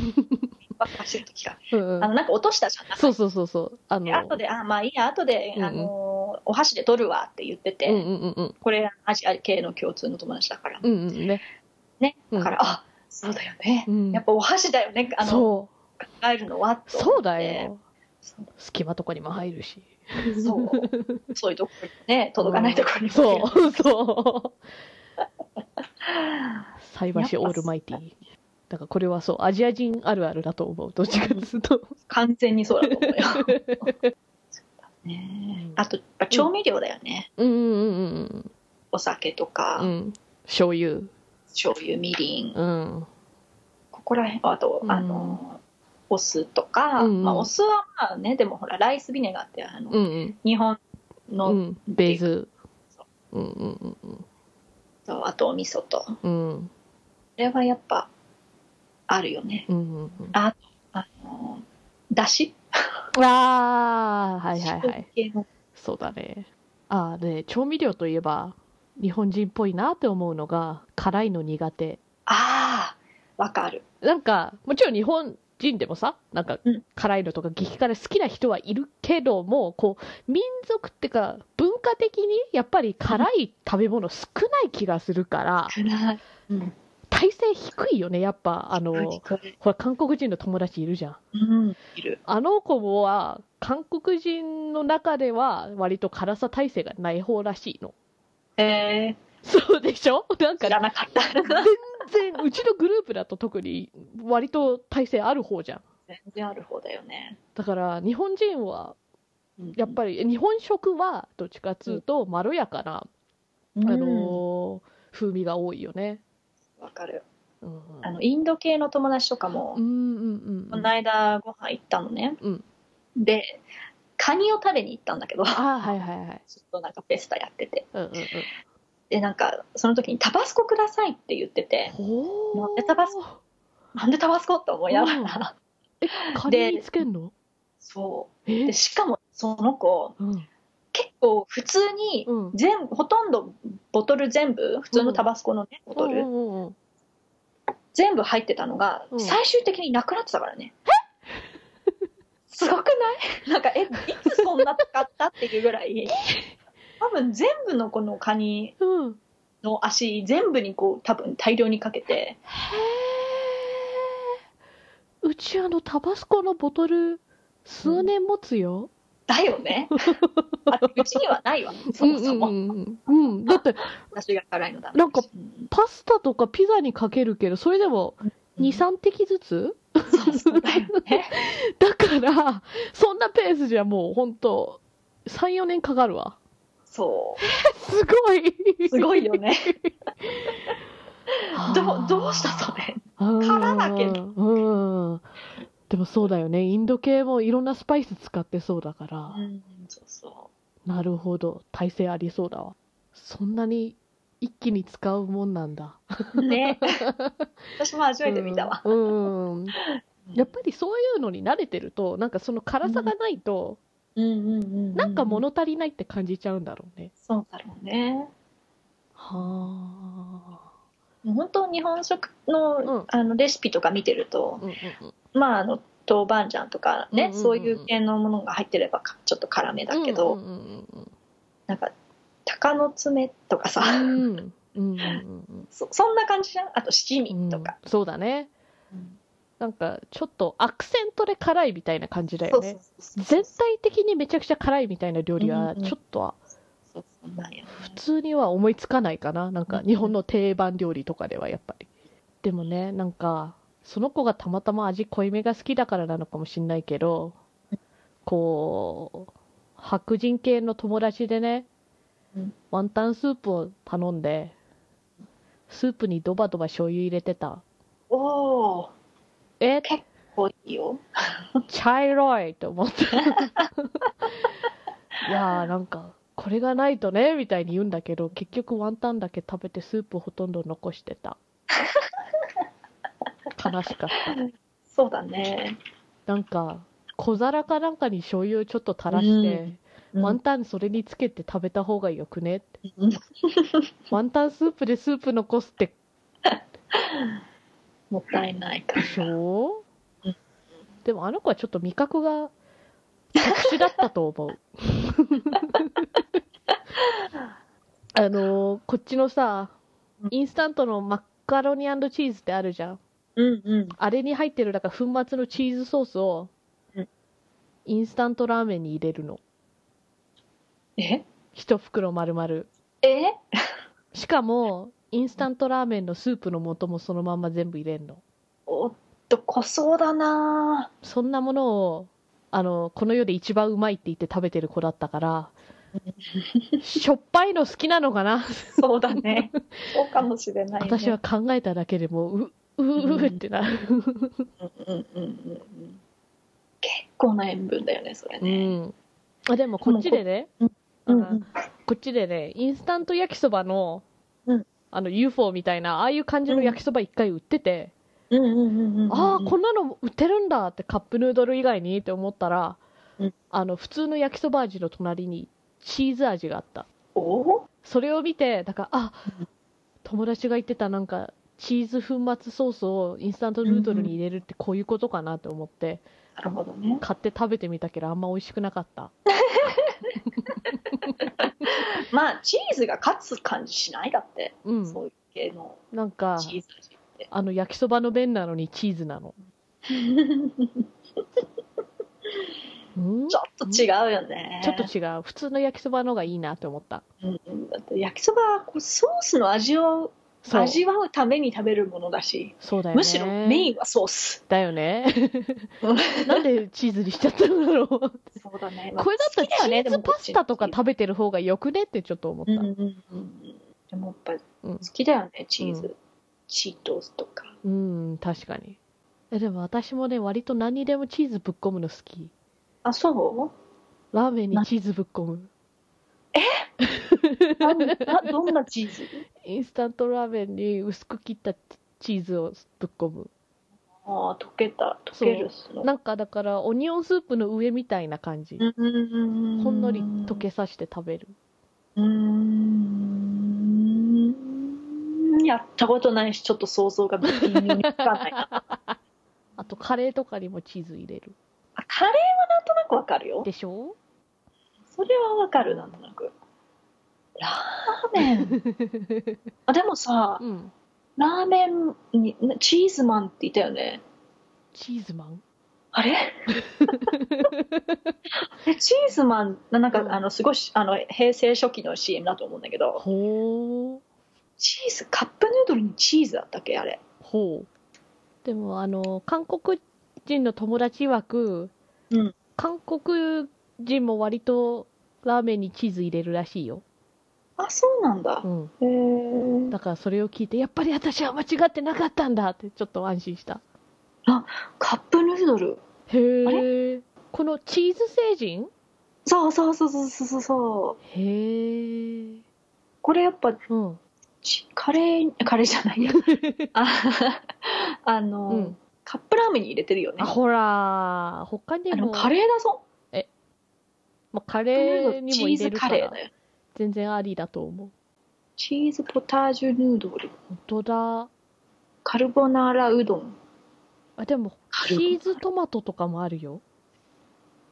Speaker 2: 沸かしてる時か、
Speaker 1: うんうん
Speaker 2: あの、なんか落としたじゃん。
Speaker 1: そうそうそうそう。あの、
Speaker 2: で後で、あ、まあいいや、後で、
Speaker 1: うんうん
Speaker 2: あの、お箸で取るわって言ってて、
Speaker 1: うんうんうんうん。
Speaker 2: これ、アジア系の共通の友達だから。
Speaker 1: うんうんね。
Speaker 2: ね。
Speaker 1: うん
Speaker 2: だから、あ、そうだよね。
Speaker 1: うん
Speaker 2: やっぱお箸だよね、あの、
Speaker 1: そ
Speaker 2: 考えるのは。
Speaker 1: う。そうだよ。隙間とかにも入るし。
Speaker 2: そう。そういうところにね、届かないところにも
Speaker 1: そう、そう。菜箸オールマイティー。だからこれはそう、アジア人あるあるだと思う。どっちかっつうと。
Speaker 2: 完全にそうだと思うよ。ね。あと、やっぱ調味料だよね。
Speaker 1: うんうんうん
Speaker 2: お酒とか、
Speaker 1: うん。うん。醤油。
Speaker 2: 醤油、みりん、
Speaker 1: うん。
Speaker 2: ここら辺、あと、
Speaker 1: うん
Speaker 2: あの、お酢とか、
Speaker 1: うんうん
Speaker 2: まあ、お酢はまあね、でもほら、ライスビネガーって、あの、
Speaker 1: うんうん。
Speaker 2: 日本の、
Speaker 1: うん。ベーズ
Speaker 2: そ。
Speaker 1: うんうんうん
Speaker 2: とあとお味噌と、こ
Speaker 1: うん。うん。
Speaker 2: れはやっぱ、あるよね。
Speaker 1: うんうんうん。
Speaker 2: ああの、だし？
Speaker 1: ああ、はいはいはい。そうだね。ああ、で、調味料といえば、日本人っぽいなって思うのが、辛いの苦手。
Speaker 2: ああ、わかる。
Speaker 1: なんか、もちろん日本人でもさ、なんか
Speaker 2: うん、
Speaker 1: 辛いのとか激辛好きな人はいるけども、こう、民族ってか、文化的にやっぱり辛い食べ物少ない気がするから。
Speaker 2: うん。
Speaker 1: 体勢低いよね、やっぱ、あの、ほら、韓国人の友達いるじゃん。
Speaker 2: うん、いる。
Speaker 1: あの子は、韓国人の中では、割と辛さ耐性がない方らしいの。
Speaker 2: え
Speaker 1: そうでしょ？なん
Speaker 2: ー、
Speaker 1: か
Speaker 2: 知らなかった。
Speaker 1: 全然、うちのグループだと特に割と体勢ある方じゃん。
Speaker 2: 全然ある方だよね。
Speaker 1: だから日本人は、やっぱり、日本食はどっちかっつうとまろやかな、
Speaker 2: り
Speaker 1: あのー風味が多いよね。
Speaker 2: わかる。
Speaker 1: うん、
Speaker 2: あの、インド系の友達とかも
Speaker 1: うん、うんうん。
Speaker 2: この間ご飯行ったのね。
Speaker 1: うん
Speaker 2: で、カニを食べに行ったんだけど、
Speaker 1: はいはいはい。
Speaker 2: っとなんかフェスタやってて。
Speaker 1: うんうんうん。
Speaker 2: で、なんか、その時にタバスコくださいって言ってて、
Speaker 1: ほ
Speaker 2: なんでタバスコ？なんでタバスコって思いながら、
Speaker 1: え、カニにつけんの？
Speaker 2: そう。
Speaker 1: え？
Speaker 2: で、しかもその子、
Speaker 1: うん。
Speaker 2: 結構普通に
Speaker 1: うん。
Speaker 2: ほとんどボトル全部、普通のタバスコのね、ボトル、
Speaker 1: うんうんうん
Speaker 2: 全部入ってたのが、
Speaker 1: うん。
Speaker 2: 最終的になくなってたからね。すごくない？なんか、え、いつそんな使った？っていうぐらい、多分全部のこのカニ
Speaker 1: うん。
Speaker 2: の足、全部にこう、多分大量にかけて、
Speaker 1: へーうちあのタバスコのボトル数年持つよ。
Speaker 2: だよね。あうちにはないわ、そもそも。
Speaker 1: うんうんうんうん。だって
Speaker 2: 私が辛いのだ
Speaker 1: なんか
Speaker 2: うん
Speaker 1: パスタとかピザにかけるけど、それでも2、3滴ずつ？
Speaker 2: だ
Speaker 1: から、そんなペースじゃもうほんと、3、4年かかるわ。
Speaker 2: そ
Speaker 1: すごい。
Speaker 2: う。すごいよね。どどうしたそれ？
Speaker 1: うん
Speaker 2: 辛だけど
Speaker 1: うん。でもそうだよね。インド系もいろんなスパイス使ってそうだから。
Speaker 2: うん、そうそ
Speaker 1: なるほど。耐性ありそうだわ。そんなに一気に使うもんなんだ。
Speaker 2: う。ね。私も初めて見たわ。
Speaker 1: うん。うんやっぱりそういうのに慣れてると、なんかその辛さがないと。なんか物足りないって感じちゃうんだろうね。
Speaker 2: そうだろうね。
Speaker 1: はあ。
Speaker 2: 本当日本食の,、
Speaker 1: うん
Speaker 2: あのレシピとか見てると、
Speaker 1: うんうんうん。
Speaker 2: まああの豆板醤とかね、
Speaker 1: うんうんうんうん
Speaker 2: そういう系のものが入ってればかちょっと辛めだけど、
Speaker 1: うんうんうん
Speaker 2: なんか鷹の爪とかさ、
Speaker 1: うん。うんうんうんうん
Speaker 2: そそんな感じじゃん？あと七
Speaker 1: うん
Speaker 2: 味とか、
Speaker 1: そうだね。
Speaker 2: うん
Speaker 1: なんかちょっとアクセントで辛いみたいな感じだよね。全体的にめちゃくちゃ辛いみたいな料理はちょっとは普通には思いつかないかな。なんか日本の定番料理とかではやっぱり。でもね、なんかその子がたまたま味濃いめが好きだからなのかもしんないけど、こう、白人系の友達でね
Speaker 2: うん、
Speaker 1: ワンタンスープを頼んで、スープにドバドバ醤油入れてた。
Speaker 2: おお
Speaker 1: え？
Speaker 2: 結構いいよ
Speaker 1: 茶色いと思って。いやーなんか、これがないとね、みたいに言うんだけど、結局ワンタンだけ食べてスープほとんど残してた。悲しかった。
Speaker 2: そうだね
Speaker 1: なんか、小皿かなんかに醤油ちょっと垂らして、ワンタンそれにつけて食べた方がよくねって。
Speaker 2: うん
Speaker 1: ワンタンスープでスープ残すって
Speaker 2: もったいないか
Speaker 1: でしょ
Speaker 2: うん
Speaker 1: でもあの子はちょっと味覚が特殊だったと思う。あのーこっちのさ、インスタントのマカロニチーズってあるじゃん。
Speaker 2: うんうん
Speaker 1: あれに入ってるだから粉末のチーズソースを
Speaker 2: うん、
Speaker 1: インスタントラーメンに入れるの。
Speaker 2: え？
Speaker 1: 一袋丸々。
Speaker 2: え？
Speaker 1: しかも、インスタントラーメンのスープの素もそのまんま全部入れんの。
Speaker 2: おっと濃そうだな。
Speaker 1: そんなものを、あの、この世で一番うまいって言って食べてる子だったから、しょっぱいの好きなのかな？
Speaker 2: そうだね。そうかもしれない、ね、
Speaker 1: 私は考えただけでもう、う、う、うってなる。
Speaker 2: うんうんうんうん。うん結構な塩分だよねそれ
Speaker 1: う
Speaker 2: ね、
Speaker 1: ん。あ、でもこっちでね、
Speaker 2: うん。
Speaker 1: あ
Speaker 2: うん
Speaker 1: こっちでね、インスタント焼きそばの、
Speaker 2: うん
Speaker 1: あの UFO みたいな、ああいう感じの焼きそば一回売ってて、ああ、こんなの売ってるんだってカップヌードル以外にって思ったら、
Speaker 2: うん。
Speaker 1: あの、普通の焼きそば味の隣にチーズ味があった。
Speaker 2: お
Speaker 1: それを見て、だから、あ
Speaker 2: うん、
Speaker 1: 友達が言ってたなんか、チーズ粉末ソースをインスタントヌードルに入れるってこういうことかなと思って、
Speaker 2: なるほどね。
Speaker 1: 買って食べてみたけど、あんま美味しくなかった。
Speaker 2: まあチーズが勝つ感じしないだって、
Speaker 1: うん。
Speaker 2: そういう系の
Speaker 1: なんか、
Speaker 2: チーズ味って
Speaker 1: あの、焼きそばの麺なのにチーズなの。うん？
Speaker 2: ちょっと違うよね
Speaker 1: ちょっと違う。普通の焼きそばの方がいいなって思った。
Speaker 2: うんうんだって焼きそばはこうソースの味を。味わうために食べるものだし
Speaker 1: そうだよね。
Speaker 2: むしろメインはソース
Speaker 1: だよね。
Speaker 2: うん
Speaker 1: なんでチーズにしちゃったんだろう。
Speaker 2: そうだね、
Speaker 1: これだったらチーズパスタとか
Speaker 2: べ
Speaker 1: 食べてる方がよくねってちょっと思った。
Speaker 2: うんうんうんうんでもやっぱり
Speaker 1: うん
Speaker 2: 好きだよね、チーズ、
Speaker 1: う
Speaker 2: チートスとか
Speaker 1: うん、確かに。えでも私もね、割と何にでもチーズぶっ込むの好き。
Speaker 2: あそう？
Speaker 1: ラーメンにチーズぶっ込む。
Speaker 2: ななどんなチーズ？
Speaker 1: インスタントラーメンに薄く切ったチーズをぶっ込む。
Speaker 2: ああ溶けた溶けるっすの
Speaker 1: なんかだから、オニオンスープの上みたいな感じ。
Speaker 2: うんうんうん
Speaker 1: ほんのり溶けさして食べる。
Speaker 2: うーんやったことないしちょっと想像が微妙につかないな
Speaker 1: あと、カレーとかにもチーズ入れる。
Speaker 2: あカレーはなんとなくわかるよ
Speaker 1: でしょ？
Speaker 2: それはわかるなんとなくラーメン。あでもさ
Speaker 1: うん。
Speaker 2: ラーメンにチーズマンって言ったよね。
Speaker 1: チーズマン？
Speaker 2: あれ？えチーズマンななんか、
Speaker 1: うん。
Speaker 2: あのすごいあの平成初期の CM だと思うんだけど。
Speaker 1: ほー。
Speaker 2: チーズカップヌードルにチーズだったっけ？あれ。
Speaker 1: ほう。でも、あの、韓国人の友達曰く、
Speaker 2: うん。
Speaker 1: 韓国人も割とラーメンにチーズ入れるらしいよ。
Speaker 2: あそうなんだ。
Speaker 1: う、ん。
Speaker 2: へえ
Speaker 1: だからそれを聞いて、やっぱり私は間違ってなかったんだってちょっと安心した。
Speaker 2: カップヌードル。
Speaker 1: へえ。このチーズ星人？
Speaker 2: そうそうそうそうそうそう。
Speaker 1: へえ。
Speaker 2: これやっぱ
Speaker 1: うん。
Speaker 2: ちカレーカレーじゃない。や ああの、
Speaker 1: うん。
Speaker 2: カップラーメンに入れてるよね。
Speaker 1: あ、ほら、他にも、
Speaker 2: カレーだぞ。
Speaker 1: まあ、カレーにも入れるから
Speaker 2: チーズカレーだよ
Speaker 1: 全然ありだと思う。
Speaker 2: チーズポタージュヌードル
Speaker 1: 本当だ。
Speaker 2: カルボナーラうどん
Speaker 1: あ、でも、チーズトマトとかもあるよ。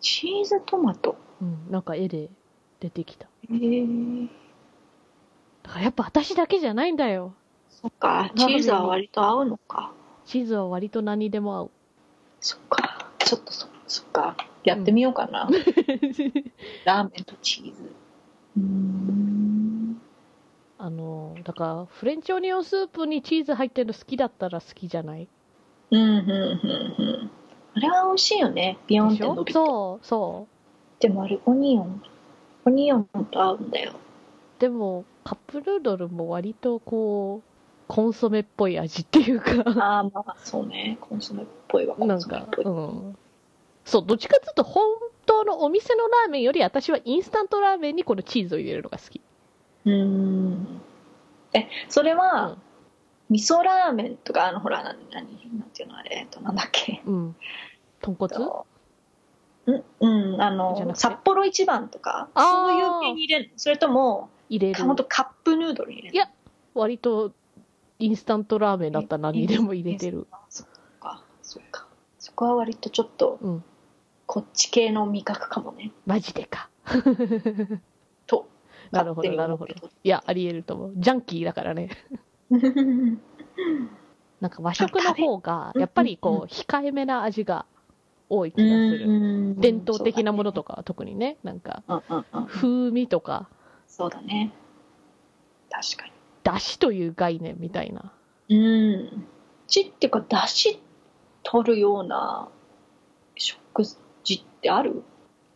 Speaker 2: チーズトマト？
Speaker 1: うん、なんか絵で出てきた。
Speaker 2: へえ
Speaker 1: だからやっぱ私だけじゃないんだよ。
Speaker 2: そっかチーズは割と合うのか
Speaker 1: チーズは割と何にでも合う。
Speaker 2: そっか。ちょっとそ、そっか。やってみようかな。ラーメンとチーズ。うーん。
Speaker 1: あのだからフレンチオニオンスープにチーズ入ってるの好きだったら好きじゃない？
Speaker 2: うん、うん、うん、うん。あれは美味しいよね。ビヨンっ
Speaker 1: てょ
Speaker 2: 伸びて。
Speaker 1: そうそ
Speaker 2: でもあれ、オニオン。オニオンと合うんだよ。
Speaker 1: うでもカップヌードルも割とこうコンソメっぽい味っていうか
Speaker 2: ああ、まあ、そうね。コンソメっぽいわ、コ
Speaker 1: なんか
Speaker 2: ンソメっぽい。
Speaker 1: うんそうどっちかっていうと本当のお店のラーメンより私はインスタントラーメンにこのチーズを入れるのが好き
Speaker 2: うーん。え、それは、
Speaker 1: うん
Speaker 2: 味噌ラーメンとか、あの、ほら、な何、なんていうのあれ、えっと、なんだっけ。
Speaker 1: うん豚骨？
Speaker 2: とうん、うん、あの、札幌一番とか、そういう系に入れるのそれとも、
Speaker 1: 入れる
Speaker 2: カップヌードルに入れる？
Speaker 1: いや割とインスタントラーメンだったら何にでも入れてる。
Speaker 2: あそっか、そっか。そこは割とちょっと、
Speaker 1: うん
Speaker 2: こっち系の味覚かもね。
Speaker 1: マジでか
Speaker 2: と。
Speaker 1: なるほどなるほどいやありえると思うジャンキーだからね なんか和食の方がやっぱりこう控えめな味が多い気がする伝統的なものと
Speaker 2: か。
Speaker 1: かは特にねなんか。風味とか
Speaker 2: そうだね。確か
Speaker 1: だしという概念みたいな
Speaker 2: に。うん。ちっていうか、だし取るような食事ってある？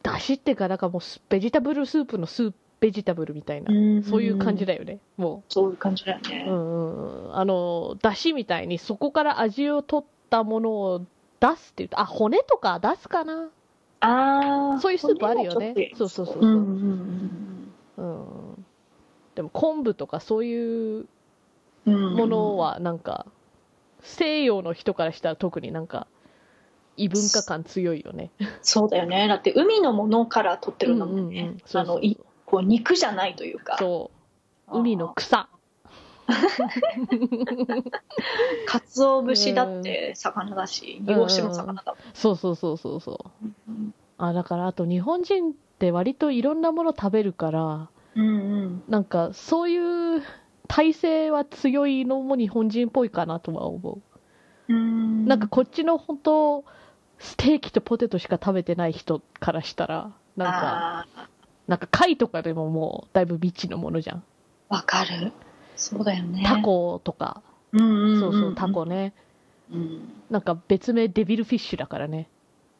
Speaker 1: だしっていうかなんかもうスベジタブルスープのスープベジタブルみたいなそういう感じだよねも
Speaker 2: そういう感じだよね。
Speaker 1: ううんうん。あのだしみたいにそこから味を取ったものを出すっていうとあ骨とか出すかな？
Speaker 2: ああ。
Speaker 1: そういうスープあるよね。そうそうそうそう。
Speaker 2: うんうん
Speaker 1: うんでも昆布とかそういう。ものはなんか西洋の人からしたら特になんか異文化感強いよね。
Speaker 2: そうだよね。だって海のものから取ってるんだもんね。あの、いこう肉じゃないというか。
Speaker 1: そう。海の草。
Speaker 2: かつお節だって魚だし、煮干しも魚だもん。
Speaker 1: そうそうそうそうそう。
Speaker 2: うん
Speaker 1: あだからあと日本人って割といろんなもの食べるから
Speaker 2: うんうん。
Speaker 1: なんかそういう体制は強いのも日本人っぽいかなとは思う、
Speaker 2: うん。
Speaker 1: なんかこっちの本当ステーキとポテトしか食べてない人からしたらなんか
Speaker 2: あ
Speaker 1: なんか貝とかでももうだいぶ未知のものじゃん
Speaker 2: ーわかる。そうだよね。
Speaker 1: タ。コとか、
Speaker 2: うんうんうん。
Speaker 1: そうそうタコ。ね
Speaker 2: うん。
Speaker 1: なんか別名デビルフィッシュだからね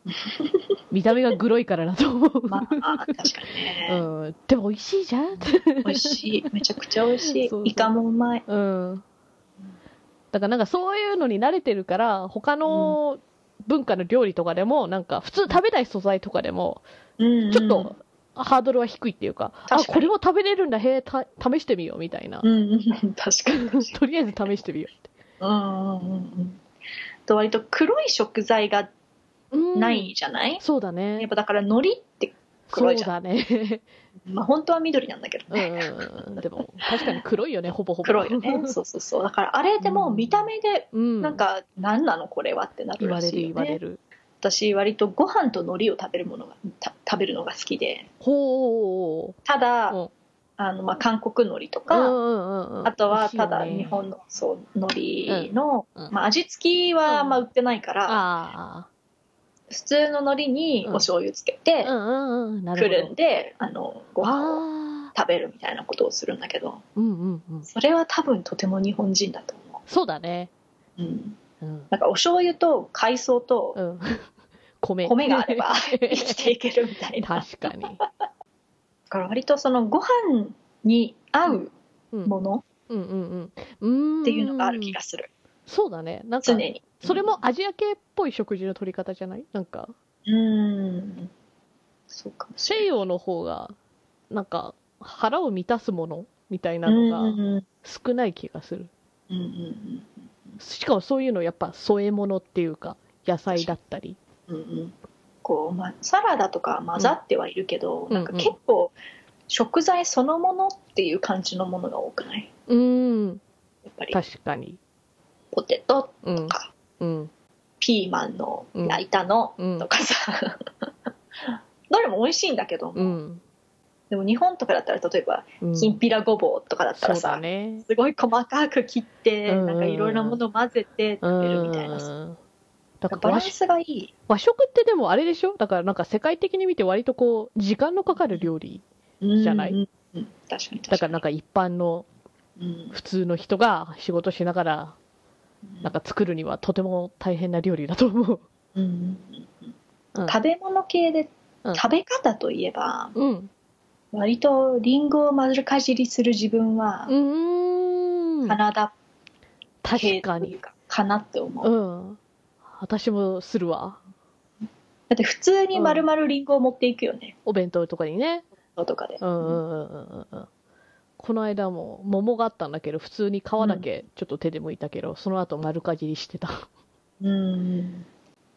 Speaker 1: 見た目がグロいからだと思う、
Speaker 2: まあ、確かにね。
Speaker 1: うん、でも美味しいじゃん
Speaker 2: 美味しい。めちゃくちゃ美味しい
Speaker 1: そうそう。
Speaker 2: イカもうまい。
Speaker 1: うん。だからなんかそういうのに慣れてるから、他の文化の料理とかでも、なんか普通食べない素材とかでも、
Speaker 2: うん
Speaker 1: ちょっとハードルは低いっていうか、あ、
Speaker 2: 確かに
Speaker 1: これも食べれるんだ、へえ、た試してみようみたいな
Speaker 2: う。んうん。確かに。
Speaker 1: とりあえず試してみよ
Speaker 2: うんうんうんうん。と割と黒い食材が
Speaker 1: う。うん
Speaker 2: ないじゃない、
Speaker 1: そうだ
Speaker 2: やっ
Speaker 1: ね。
Speaker 2: ぱだから海苔って黒いじゃん。
Speaker 1: だね。
Speaker 2: まあ本当は緑なんだけど
Speaker 1: う
Speaker 2: ね。
Speaker 1: ん。でも、確かに黒いよね、ほぼほぼ。
Speaker 2: 黒いよね。そうそうそう。だからあれでも見た目で、
Speaker 1: うん。
Speaker 2: なんか、何なのこれはってなる
Speaker 1: 言われる
Speaker 2: らしいよね。
Speaker 1: 言われる。
Speaker 2: 私、割とご飯と海苔を食べるものが、た食べるのが好きで。
Speaker 1: ほう。
Speaker 2: ただ、
Speaker 1: うん
Speaker 2: あの、まあ、韓国海苔と
Speaker 1: うん
Speaker 2: か、
Speaker 1: うんうんうん。
Speaker 2: あとはただ
Speaker 1: ね
Speaker 2: 日本の、そう、海苔の、まあ、味付きはあんま売ってないから、
Speaker 1: あ
Speaker 2: 普通の海苔にお醤油つけてく
Speaker 1: ど。
Speaker 2: るんで、あの、ご飯を。食べるみたいなことをするんだけど、
Speaker 1: うんうんうん。
Speaker 2: それは多分とても日本人だと思
Speaker 1: そうだね。
Speaker 2: う。うん。
Speaker 1: うん。
Speaker 2: なんかお醤油と海藻と
Speaker 1: うん。米。
Speaker 2: 米があれば 生きていけるみたいな。だ
Speaker 1: 確かに。
Speaker 2: から割とそのご飯に合う
Speaker 1: うん。
Speaker 2: もの
Speaker 1: うんうんうん。うーん。
Speaker 2: っていうのがある気がする。
Speaker 1: そうだね。なんか
Speaker 2: 常、に。
Speaker 1: それもアジア系っぽい食事の取り方じゃない？なんか、
Speaker 2: うん。そうかもしれ
Speaker 1: 西洋の方が、なんか、腹を満たすものみたいな。のが
Speaker 2: うんうん
Speaker 1: 少ない気がする。
Speaker 2: うんうん
Speaker 1: しかもそういうのやっぱ添え物っていうか、野菜だったり。
Speaker 2: うんうんこう、まあ、サラダとか混ざってはいるけど、
Speaker 1: うん
Speaker 2: なんか結構食材そのものっていう感じのものが多くない？う
Speaker 1: ーん。
Speaker 2: やっぱり
Speaker 1: 確かに。
Speaker 2: ポテト
Speaker 1: うん。
Speaker 2: とか、
Speaker 1: うん。
Speaker 2: ピーマンの焼いたの
Speaker 1: うん
Speaker 2: とかさ、どれも美味しいんだけども、
Speaker 1: うん。
Speaker 2: でも日本とかだったら例えば
Speaker 1: うん。
Speaker 2: きんぴらごぼうとかだったらさ、
Speaker 1: だね。
Speaker 2: すごい細かく切って、
Speaker 1: うん
Speaker 2: なんかいろいろなものを混ぜて食べるみたいなさ、
Speaker 1: うんだから
Speaker 2: バランスがいい。
Speaker 1: 和食ってでもあれでしょ？だからなんか世界的に見て割とこう、時間のかかる料理。じゃない？
Speaker 2: うんうん確かに。
Speaker 1: だからなんか一般の
Speaker 2: うん
Speaker 1: 普通の人が仕事しながら、なんか作るにはとても大変な料理だと思う。
Speaker 2: うん食べ物系で、
Speaker 1: うん
Speaker 2: 食べ方といえば、
Speaker 1: うん。
Speaker 2: 割とリンゴを丸かじりする自分は
Speaker 1: う、ーん。
Speaker 2: カナダ
Speaker 1: 確
Speaker 2: 系
Speaker 1: かに。
Speaker 2: というか、かなって思う。
Speaker 1: うん。私もするわ。
Speaker 2: だって普通に丸々リンゴを持っていくよね。
Speaker 1: お弁当とかにね。
Speaker 2: とかで。
Speaker 1: うんうんうんうんうん。この間も桃があったんだけど、普通に皮だけちょっと手で剥いたけど、その後丸かじりしてた。
Speaker 2: うん。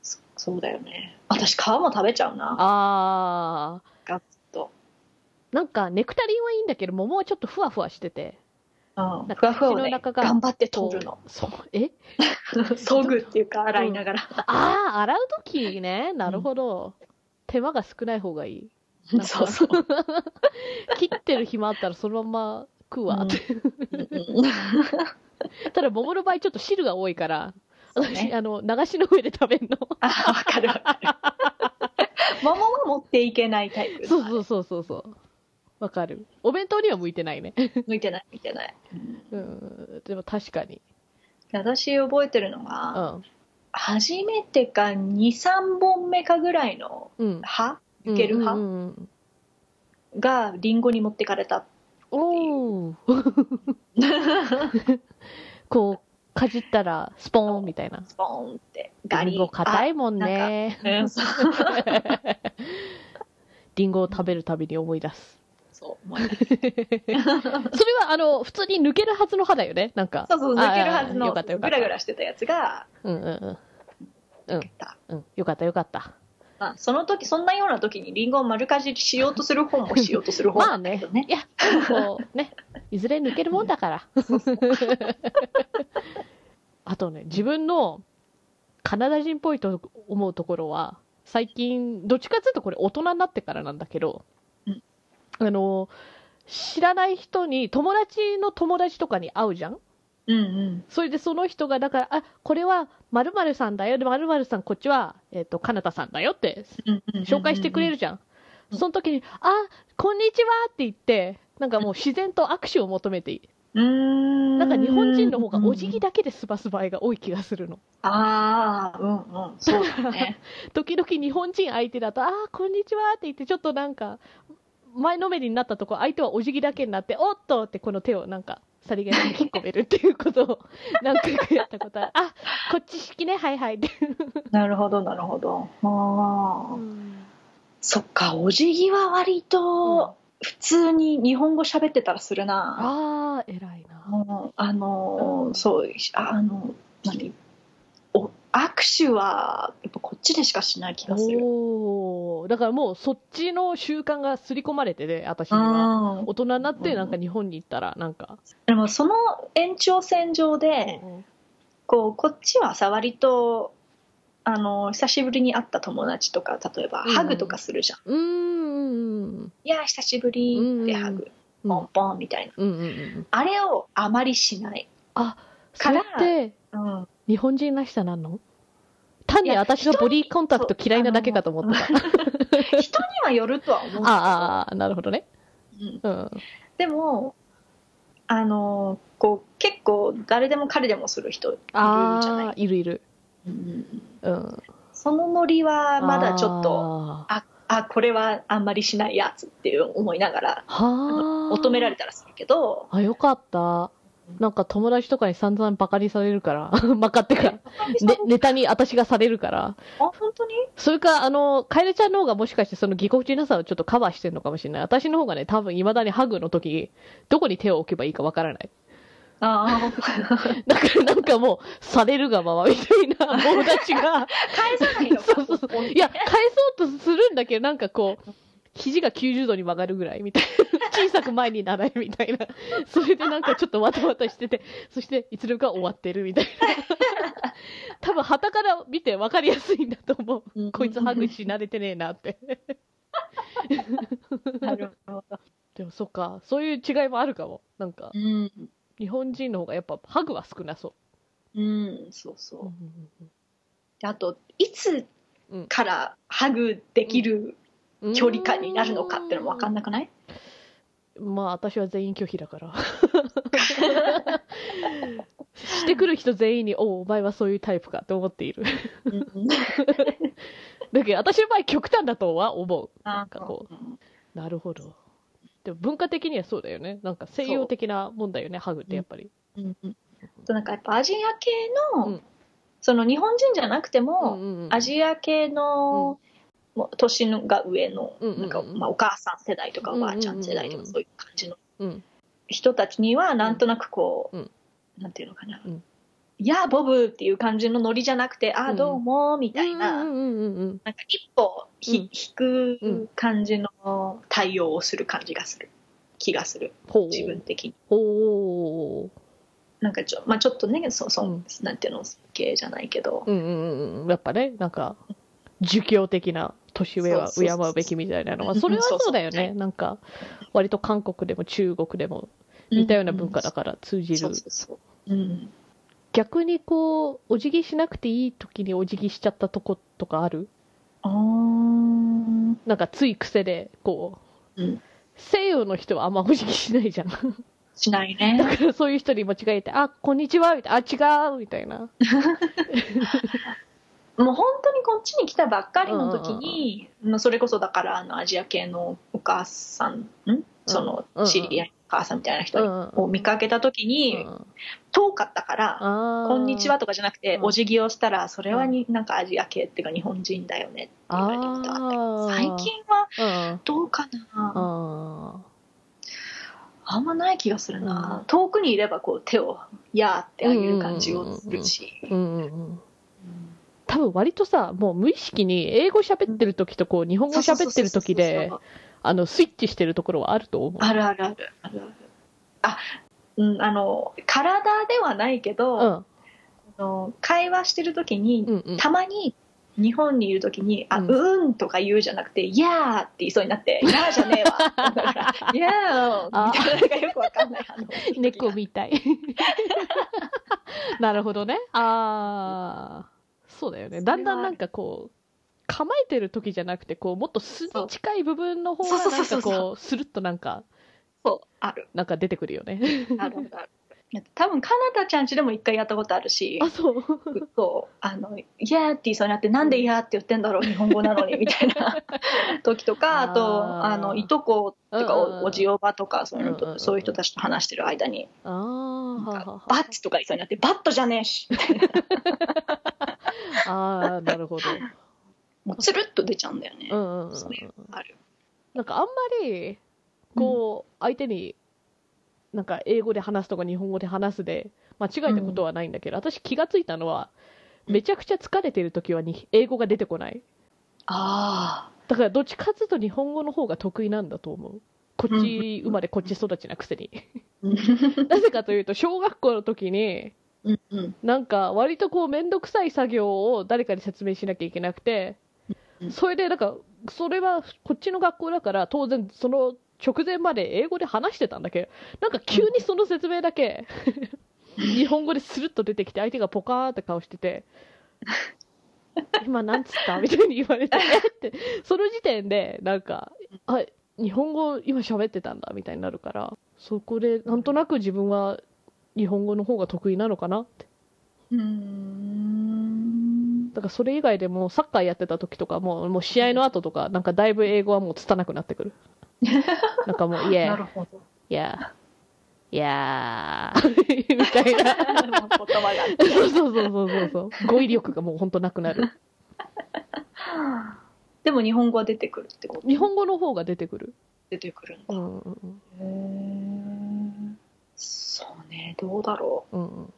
Speaker 2: そそうだよね。私皮も食べちゃうな。
Speaker 1: あ
Speaker 2: ガッツと。
Speaker 1: ー。なんかネクタリンはいいんだけど、桃はちょっとふわふわしてて。
Speaker 2: うん
Speaker 1: なんか
Speaker 2: ふわふわを
Speaker 1: が
Speaker 2: 頑張って取るの。
Speaker 1: そう。え？
Speaker 2: そぐっていうか、洗いながら。
Speaker 1: ああ、洗うときね。なるほど。手間が少ない方がいい。
Speaker 2: そうそう。
Speaker 1: 切ってる暇あったらそのまま食うわって。
Speaker 2: うん
Speaker 1: ただ、桃の場合ちょっと汁が多いから、私、
Speaker 2: ね
Speaker 1: あの、流しの上で食べんの。
Speaker 2: あ、わかるわかる。桃は持っていけないタイプ。
Speaker 1: そうそうそうそうそう。わかる。お弁当には向いてないね。
Speaker 2: 向いてない、向いてない。
Speaker 1: うん。でも確かに。
Speaker 2: 私覚えてるの
Speaker 1: う
Speaker 2: が、
Speaker 1: ん。
Speaker 2: 初めてか2、3本目かぐらいの
Speaker 1: うん。
Speaker 2: 歯いける歯
Speaker 1: うんうんうん
Speaker 2: がリンゴに持ってかれた。
Speaker 1: おお。こう、かじったら、スポーンみたいな。
Speaker 2: スポーンって。ガリ
Speaker 1: リンゴ硬いもんね。
Speaker 2: ん
Speaker 1: リンゴを食べるたびに思い出す。
Speaker 2: そう思い出す
Speaker 1: それは、あの、普通に抜けるはずの歯だよね。なんか。
Speaker 2: そうそう、抜けるはず
Speaker 1: あ
Speaker 2: の。グラグラしてたやつが、
Speaker 1: うんうんうん。うん
Speaker 2: た
Speaker 1: うん。よかったよかった。
Speaker 2: まあ、その時、そんなような時にリンゴを丸かじりしようとする方もしようとする方
Speaker 1: まあね
Speaker 2: なんだけどね。。
Speaker 1: いや、こう、ね。いずれ抜けるもんだから。あとね、自分のカナダ人っぽいと思うところは、最近、どっちかっていうとこれ大人になってからなんだけど、
Speaker 2: うん
Speaker 1: あの、知らない人に、友達の友達とかに会うじゃん？
Speaker 2: うんうん。
Speaker 1: それでその人が、だから、あ、これは〇〇さんだよ。で、〇〇さん、こっちは、えっ、と、かなたさんだよって紹介してくれるじゃん。
Speaker 2: うん
Speaker 1: その時に、あ、こんにちはって言って、なんかもう自然と握手を求めていい。
Speaker 2: うーん。
Speaker 1: なんか日本人の方がお辞儀だけで済ます場合が多い気がするの。
Speaker 2: ああ、うんうん。そうだね。
Speaker 1: 時々日本人相手だと、あー、こんにちはって言って、ちょっとなんか、前のめりになったとこ、相手はお辞儀だけになって、おっとってこの手をなんか、さりげなく引っ込めるっていうことを何回かやったことある。あ、こっち式ね、はいはいって。
Speaker 2: なるほど、なるほど。ああ。そっか、お辞儀は割と、普通に日本語喋ってたらするな。
Speaker 1: あー、偉いな。
Speaker 2: うんあのー、
Speaker 1: うん
Speaker 2: そう、ああの、何？お握手は、やっぱこっちでしかしない気がする。
Speaker 1: おーだからもうそっちの習慣が刷り込まれてて、私には。
Speaker 2: うん
Speaker 1: 大人になってなんか日本に行ったらなんか、
Speaker 2: でもその延長線上で、こうこっちはさ割とあの久しぶりに会った友達とか例えば
Speaker 1: うん
Speaker 2: ハグとかするじゃん「
Speaker 1: うーん
Speaker 2: いや久しぶり」ってハグ、
Speaker 1: うん。
Speaker 2: ポンポンみたいな。
Speaker 1: うんうんうん
Speaker 2: あれをあまりしない、
Speaker 1: あ
Speaker 2: から
Speaker 1: って
Speaker 2: うん、
Speaker 1: 日本人らしさなんの？単に私がボディコンタクト嫌いなだけかと思ってた。
Speaker 2: 人にはよるとは思うんだけど
Speaker 1: ああ、なるほどね。
Speaker 2: うん
Speaker 1: うん。
Speaker 2: でもあのこう結構誰でも彼でもする人いるじゃない、、
Speaker 1: いるいる。
Speaker 2: うん
Speaker 1: うん。
Speaker 2: そのノリはまだちょっと
Speaker 1: あー
Speaker 2: ああこれはあんまりしないやつっていう思いながらあ
Speaker 1: は。
Speaker 2: 求められたらするけど
Speaker 1: あ、よかった。なんか友達とかに散々バカにされるから、バカってか、ね、ネタに私がされるから。
Speaker 2: あ本当に？
Speaker 1: それか、あの、カエルちゃんの方がもしかしてそのぎこちなさをちょっとカバーしてるのかもしれない。私の方がね、多分未だにハグの時、どこに手を置けばいいかわからない。
Speaker 2: ああ
Speaker 1: だからなんかもう、されるがままみたいな 友達が、
Speaker 2: 返さないのか？
Speaker 1: そうそうそう。いや、返そうとするんだけど、なんかこう、肘が90度に曲がるぐらいみたいな。小さく前にならないみたいな。それでなんかちょっとわたわたしてて、そしていつの間にか終わってるみたいな。多分、旗から見て分かりやすいんだと思
Speaker 2: う。
Speaker 1: こいつハグし慣れてねえなって。
Speaker 2: なるほど、
Speaker 1: でもそっか、そういう違いもあるかも。なんか、
Speaker 2: うん
Speaker 1: 日本人の方がやっぱハグは少なそ
Speaker 2: うん、そう
Speaker 1: う。
Speaker 2: そうであといつからハグできる距離感になるのかってのも分かんなくない、
Speaker 1: まあ私は全員拒否だから。してくる人全員におお前はそういうタイプかと思っている。だけど私の場合極端だとは思う。なんかこう。なるほど。でも文化的にはそうだよね。なんか西洋的なもんだよねハグってやっぱり、
Speaker 2: うん。うん、となんかやっぱアジア系の、うん、その日本人じゃなくても、うんうんうん、アジア系の、もう年が上の、なんかまあ、お母さん世代とかおばあちゃん世代とかそういう感じの人たちにはなんとなくこう、うん、なんていうのかな、うん、いやボブっていう感じのノリじゃなくて、ああどうもみたいな、なんか一歩ひ、引く感じの対応をする感じがする。気がする、自分的に。
Speaker 1: ほ
Speaker 2: なんかちょ,、まあ、ちょっとねそうそう、うん、なんていうの系じゃないけど、
Speaker 1: うんうんうん、やっぱねなんか儒教的な年上は敬うべきみたいなのはそれはそうだよね。なんか割と韓国でも中国でも似たような文化だから通じる。逆にこう、お辞儀しなくていい時にお辞儀しちゃったとことかある？
Speaker 2: あ
Speaker 1: なんかつい癖で、こう、うん、西洋の人はあんまお辞儀しないじゃん。
Speaker 2: しないね。
Speaker 1: だからそういう人に間違えて、あ、こんにちは、みたいな、あ、違う、みたいな。
Speaker 2: もう本当にこっちに来たばっかりの時に、うんうん、それこそだからあのアジア系のお母さん、ん？その知り合い母さんみたいな人を見かけた時に、遠かったから「こんにちは」とかじゃなくて、お辞儀をしたらそれはになんかアジア系っていうか日本人だよねって言われたことあって最近はどうかな、あんまない気がするな、遠くにいればこう手を「やー」ってあげる感じをするし。
Speaker 1: 多分割とさ、もう無意識に英語喋ってる時とこう日本語喋ってる時で、あの、スイッチしてるところはあると思う。
Speaker 2: あるあるある。あるある。あ、うん、あの、体ではないけど、うん、あの会話してる時に、うんうん、たまに日本にいる時に、あ、うん、うんとか言うじゃなくて、いやーって言いそうになって、いやーじゃねえわ。い やーみたいな、なんかよくわかんない。
Speaker 1: 猫みたい。なるほどね。ああ、そうだよね。だんだんなんかこう、構えてる時じゃなくて、こう、もっと素に近い部分の方が、なんかこう、スルッとなんか、
Speaker 2: そう、ある。
Speaker 1: なんか出てくるよね。
Speaker 2: あるある。多分、かなたちゃんちでも一回やったことあるし、
Speaker 1: あ、そう。
Speaker 2: そう、あの、いやーって言いそうになって、なんでいやーって言ってんだろう、日本語なのに、みたいな 時とか、あと、あの、いとこっていうか、おじおばとか、そういうのそういう人たちと話してる間に、
Speaker 1: あ
Speaker 2: バッチとか言いそうになって、バットじゃねえし、みたいな。
Speaker 1: ああ、なるほど。
Speaker 2: もうつるっと出ちゃうんだよね。
Speaker 1: うんうんうん、そういうある。なんかあんまり、こう、相手に、なんか英語で話すとか日本語で話すで、間違えたことはないんだけど、うん、私気がついたのは、めちゃくちゃ疲れてる時はに英語が出てこない。
Speaker 2: ああ。
Speaker 1: だからどっちかっていうと日本語の方が得意なんだと思う。こっち生まれこっち育ちなくせに。なぜかというと、小学校の時に、
Speaker 2: うんうん、
Speaker 1: なんか割とこう面倒くさい作業を誰かに説明しなきゃいけなくて、それで、なんか、それはこっちの学校だから、当然、その直前まで英語で話してたんだけど、なんか急にその説明だけ日本語でするっと出てきて、相手がポカーって顔してて、今なんつったみたいに言われて、って、その時点で、なんか、あ、日本語今喋ってたんだみたいになるから、そこでなんとなく自分は日本語の方が得意なのかなって。
Speaker 2: うん。
Speaker 1: だからそれ以外でもサッカーやってた時とかももう試合の後とかなんかだいぶ英語はもう拙くなってくる。なんかもう「いや。いや。いや みたいな。言葉がそうそうそうそうそう。語彙力がもう本当なくなる。
Speaker 2: でも日本語は出てくるってこと？
Speaker 1: 日本語の方が出てくる。
Speaker 2: 出てくるんだ、
Speaker 1: うんうん、
Speaker 2: へえそうねどうだろ
Speaker 1: う、うんうん、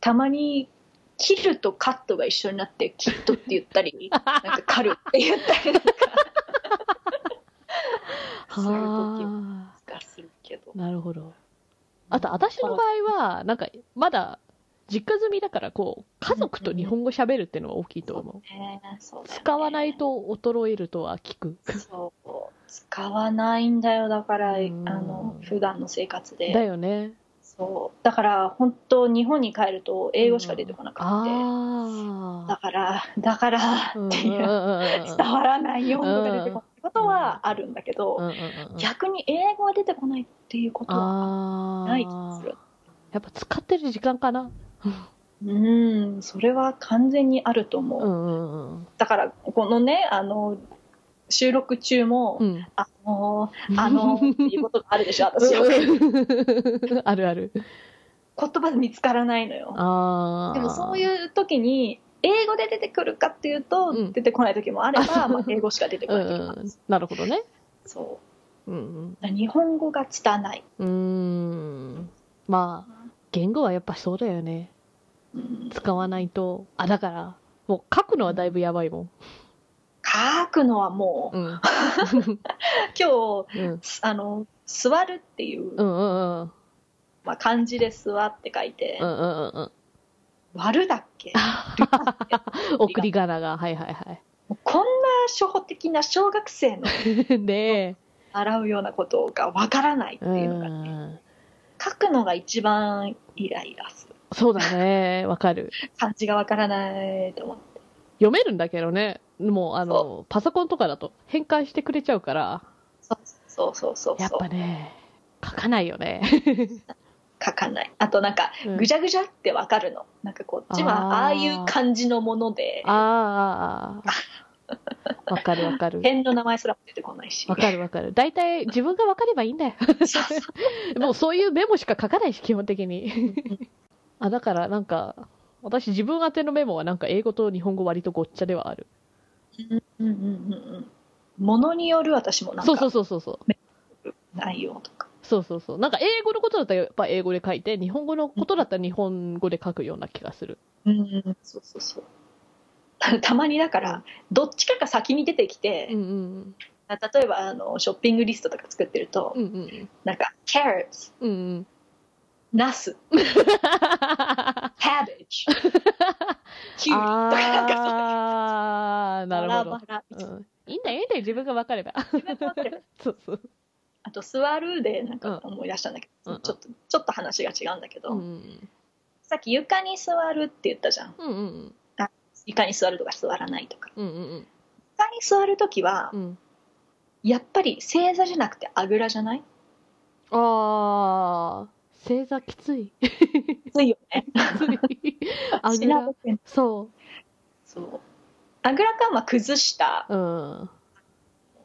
Speaker 2: たまに切るとカットが一緒になってキットって言ったり なんかカルって言ったりなんかそういう時がするけど。
Speaker 1: なるほど。あと私の場合はなんかまだ実家住みだからこう家族と日本語喋るっていうのは大きいと思う
Speaker 2: ね
Speaker 1: うね、使わないと衰えるとは聞く
Speaker 2: そう使わないんだよだからあの普段の生活で
Speaker 1: だよね
Speaker 2: そうだから本当日本に帰ると英語しか出てこなくて、
Speaker 1: あ
Speaker 2: だからだから
Speaker 1: あ。
Speaker 2: っていう、伝わらない日本語が出てこないことはあるんだけど、
Speaker 1: うんうんうんうん
Speaker 2: 逆に英語が出てこないっていうことは
Speaker 1: あ
Speaker 2: ない気がする。
Speaker 1: やっぱ使ってる時間かな。
Speaker 2: うん、それは完全にあると思う。
Speaker 1: うんうんうん。
Speaker 2: だから、このね、あの、収録中も、
Speaker 1: うん。
Speaker 2: あの、あの、っていうことがあるでしょ、私。
Speaker 1: う んあるある。
Speaker 2: 言葉見つからないのよ。でもそういう時に、英語で出てくるかっていうと、
Speaker 1: うん
Speaker 2: 出てこない時もあれば、まあ、英語しか出てこ
Speaker 1: う
Speaker 2: なんい時もある
Speaker 1: うん。なるほどね。
Speaker 2: そう。
Speaker 1: うん
Speaker 2: 日本語が拙い。
Speaker 1: うん。うーん。まあ、言語はやっぱそうだよね。
Speaker 2: うん
Speaker 1: 使わないと。あ、だから、もう書くのはだいぶやばいもん。
Speaker 2: 書くのはもう、
Speaker 1: うん。
Speaker 2: 今日、
Speaker 1: うん。
Speaker 2: あの、座るっていう、
Speaker 1: うんうんうん。
Speaker 2: まあ、漢字で座って書いて、
Speaker 1: うんうんうんうん。
Speaker 2: 割るだっけ？
Speaker 1: 送り仮名が、はいはいはい。
Speaker 2: こんな初歩的な小学生の
Speaker 1: で、
Speaker 2: 習うようなことがわからないって
Speaker 1: う
Speaker 2: いうのが、ね、
Speaker 1: ん。
Speaker 2: 書くのが一番イライラする。
Speaker 1: そうだね。わかる。
Speaker 2: 漢字がわからないと思って。
Speaker 1: 読めるんだけどね。もう、あの、パソコンとかだと変換してくれちゃうから、
Speaker 2: そうそうそうそう。
Speaker 1: やっぱね、書かないよね。
Speaker 2: 書かない。あとなんか、
Speaker 1: うん
Speaker 2: ぐちゃぐちゃってわかるの。なんかこっちはああいう感じのもので、
Speaker 1: ああ。わかるわかる。
Speaker 2: 辺の名前すら出てこないし。
Speaker 1: わかるわかる。大体自分がわかればいいんだよ。もうそういうメモしか書かないし、基本的に。あ、だからなんか、私自分宛てのメモはなんか英語と日本語割とごっちゃではある。
Speaker 2: うんうんうんうんうん。ものによる私もなん
Speaker 1: そうそう
Speaker 2: か
Speaker 1: そうそうそう。
Speaker 2: 内容とか。
Speaker 1: そうそうそう。なんか英語のことだったらやっぱ英語で書いて、日本語のことだったら日本語で書くような気がする。
Speaker 2: うんうん、そうそうそう。たまにだから、どっちかが先に出てきて、
Speaker 1: うんうん
Speaker 2: 例えばあのショッピングリストとか作ってると、
Speaker 1: うん。うんうん
Speaker 2: なんか、carrots、
Speaker 1: うん。うんうん。
Speaker 2: ナス、cabbage、キュウリ
Speaker 1: あー、
Speaker 2: そういう
Speaker 1: なるほど
Speaker 2: バ。ラバラ
Speaker 1: うん。いいんだよ、いいんだよ、自分が分かれば。
Speaker 2: 自分で分かれば
Speaker 1: そうそう。
Speaker 2: あと、座るでなんか思い出したんだけど、
Speaker 1: うん
Speaker 2: ちょっと、ちょっと話が違うんだけど、さっき床に座るって言ったじゃん。
Speaker 1: うん。うんうん
Speaker 2: 床に座るとか座らないとか。
Speaker 1: うん。うんうん
Speaker 2: 床に座るときは。やっぱり正座じゃなくてあぐらじゃない？
Speaker 1: あー、正座きつい。き
Speaker 2: きついよね。
Speaker 1: つい。あぐら
Speaker 2: 調べ。てん
Speaker 1: そ
Speaker 2: そう。あぐらか、まあ、崩した
Speaker 1: う。うん。うん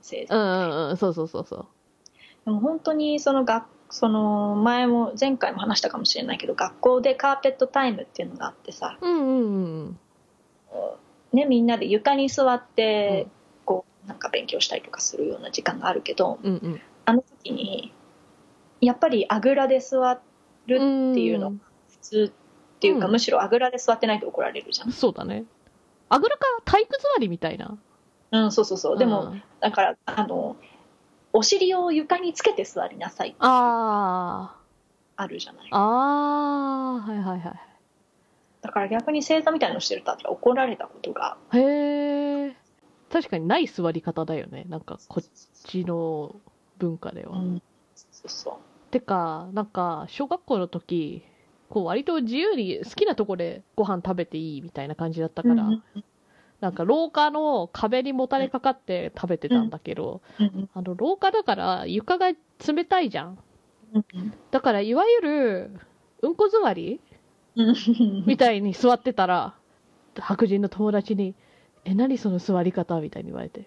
Speaker 2: 正座。
Speaker 1: うんうん。そうそうそうそう。
Speaker 2: でも本当にその学その前も前回も話したかもしれないけど学校でカーペットタイムっていうのがあってさ、
Speaker 1: うんうんうん。
Speaker 2: ね、みんなで床に座ってこうなんか勉強したりとかするような時間があるけど
Speaker 1: うんうん。
Speaker 2: あの時にやっぱりあぐらで座るっていうのが普通っていうか、
Speaker 1: うん
Speaker 2: むしろあぐらで座ってないと怒られるじゃん。
Speaker 1: そうだね。あぐらか体育座りみたいな。
Speaker 2: うん、そうそうそう。でも、
Speaker 1: うん
Speaker 2: だから、あの、お尻を床につけて座りなさい
Speaker 1: あ
Speaker 2: あるじゃない
Speaker 1: ー。。あー、はいはいはい。
Speaker 2: だから逆に正座みたいなのしてるとあったら怒られたことが。
Speaker 1: へえ。確かにない座り方だよね。なんかこっちの文化では。
Speaker 2: うん。そうそう。
Speaker 1: てか、なんか小学校の時、こう割と自由に好きなとこでご飯食べていいみたいな感じだったから、
Speaker 2: うん
Speaker 1: なんか廊下の壁にもたれかかって食べてたんだけど、
Speaker 2: うん
Speaker 1: あの廊下だから床が冷たいじゃん。だからいわゆるうんこ座り
Speaker 2: うん
Speaker 1: みたいに座ってたら、白人の友達に、え、何その座り方？みたいに言われて。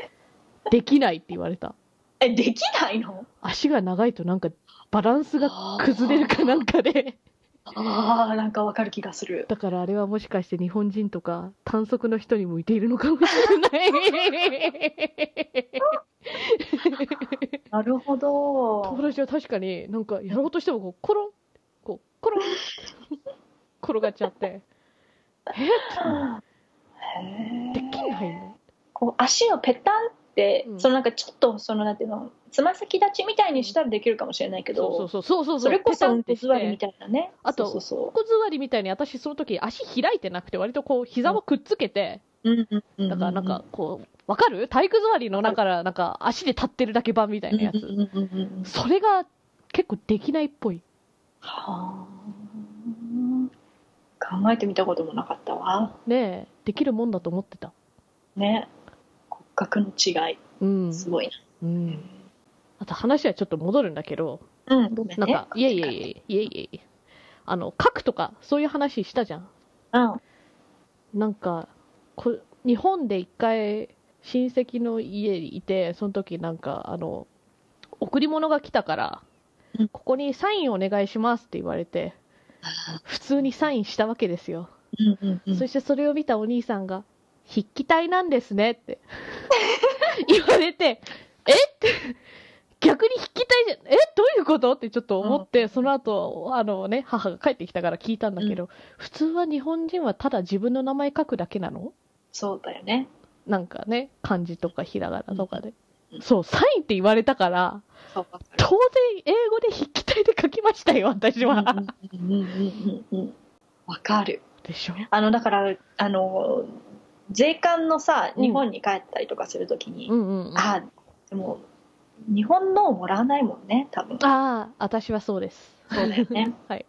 Speaker 1: できないって言われた。
Speaker 2: え、できないの？
Speaker 1: 足が長いとなんかバランスが崩れるかなんかで。
Speaker 2: ああ、なんかわかる気がする。
Speaker 1: だからあれはもしかして日本人とか短足の人に向いているのかもしれない。
Speaker 2: なるほど。
Speaker 1: 友達は確かになんかやろうとしてもこうコロン、こうコロン転がっちゃって。え？
Speaker 2: へ
Speaker 1: でき
Speaker 2: ー
Speaker 1: ないの？
Speaker 2: こう足をペタンって、
Speaker 1: うん
Speaker 2: そのなんかちょっとそのなんていうのつま先立ちみたいにしたらできるかもしれないけど、
Speaker 1: そうそうそうそうそう。
Speaker 2: それこそうんこ座りみたいなね
Speaker 1: あと、
Speaker 2: そうそう
Speaker 1: うんこ座りみたいに私その時足開いてなくて割とこう膝をくっつけて、
Speaker 2: そううん
Speaker 1: だからなんかこう、わかる？体育座りのだからなんか足で立ってるだけ版みたいなやつ。
Speaker 2: うんうんうんうん
Speaker 1: それが結構できないっぽい。
Speaker 2: はあ。考えてみたこともなかったわ。
Speaker 1: ねえ、できるもんだと思ってた。
Speaker 2: ね。骨格の違い。
Speaker 1: うん。
Speaker 2: すごいな。
Speaker 1: うん。あと話はちょっと戻るんだけど、
Speaker 2: うん、ごめん
Speaker 1: ね。なんか、いえいえいえ、いえいえあの、書くとか、そういう話したじゃん。
Speaker 2: うん。
Speaker 1: なんか、こ日本で一回、親戚の家にいて、その時なんか、あの、贈り物が来たから、ここにサインお願いしますって言われて、普通にサインしたわけですよ。そしてそれを見たお兄さんが、筆記体なんですねって言われて、えって逆に筆記体じゃ、えどういうことってちょっと思って、その後、あのね、母が帰ってきたから聞いたんだ。けど、普通は日本人はただ。自分の名前書くだ。けなの
Speaker 2: そうだ。よね。
Speaker 1: なんかね、漢字とかひらがなとかで。そう、サインって言われたから、当然英語で筆記体で書きましたよ、私は。
Speaker 2: わかる。
Speaker 1: でしょ
Speaker 2: あの、だ。から、あの、税関のさ、日本に帰ったりとかするときに、
Speaker 1: うんうんうん、
Speaker 2: あ、でも、日本のをもらわないもんね、多分。
Speaker 1: ああ、私はそうです。
Speaker 2: そうだよね。
Speaker 1: はい。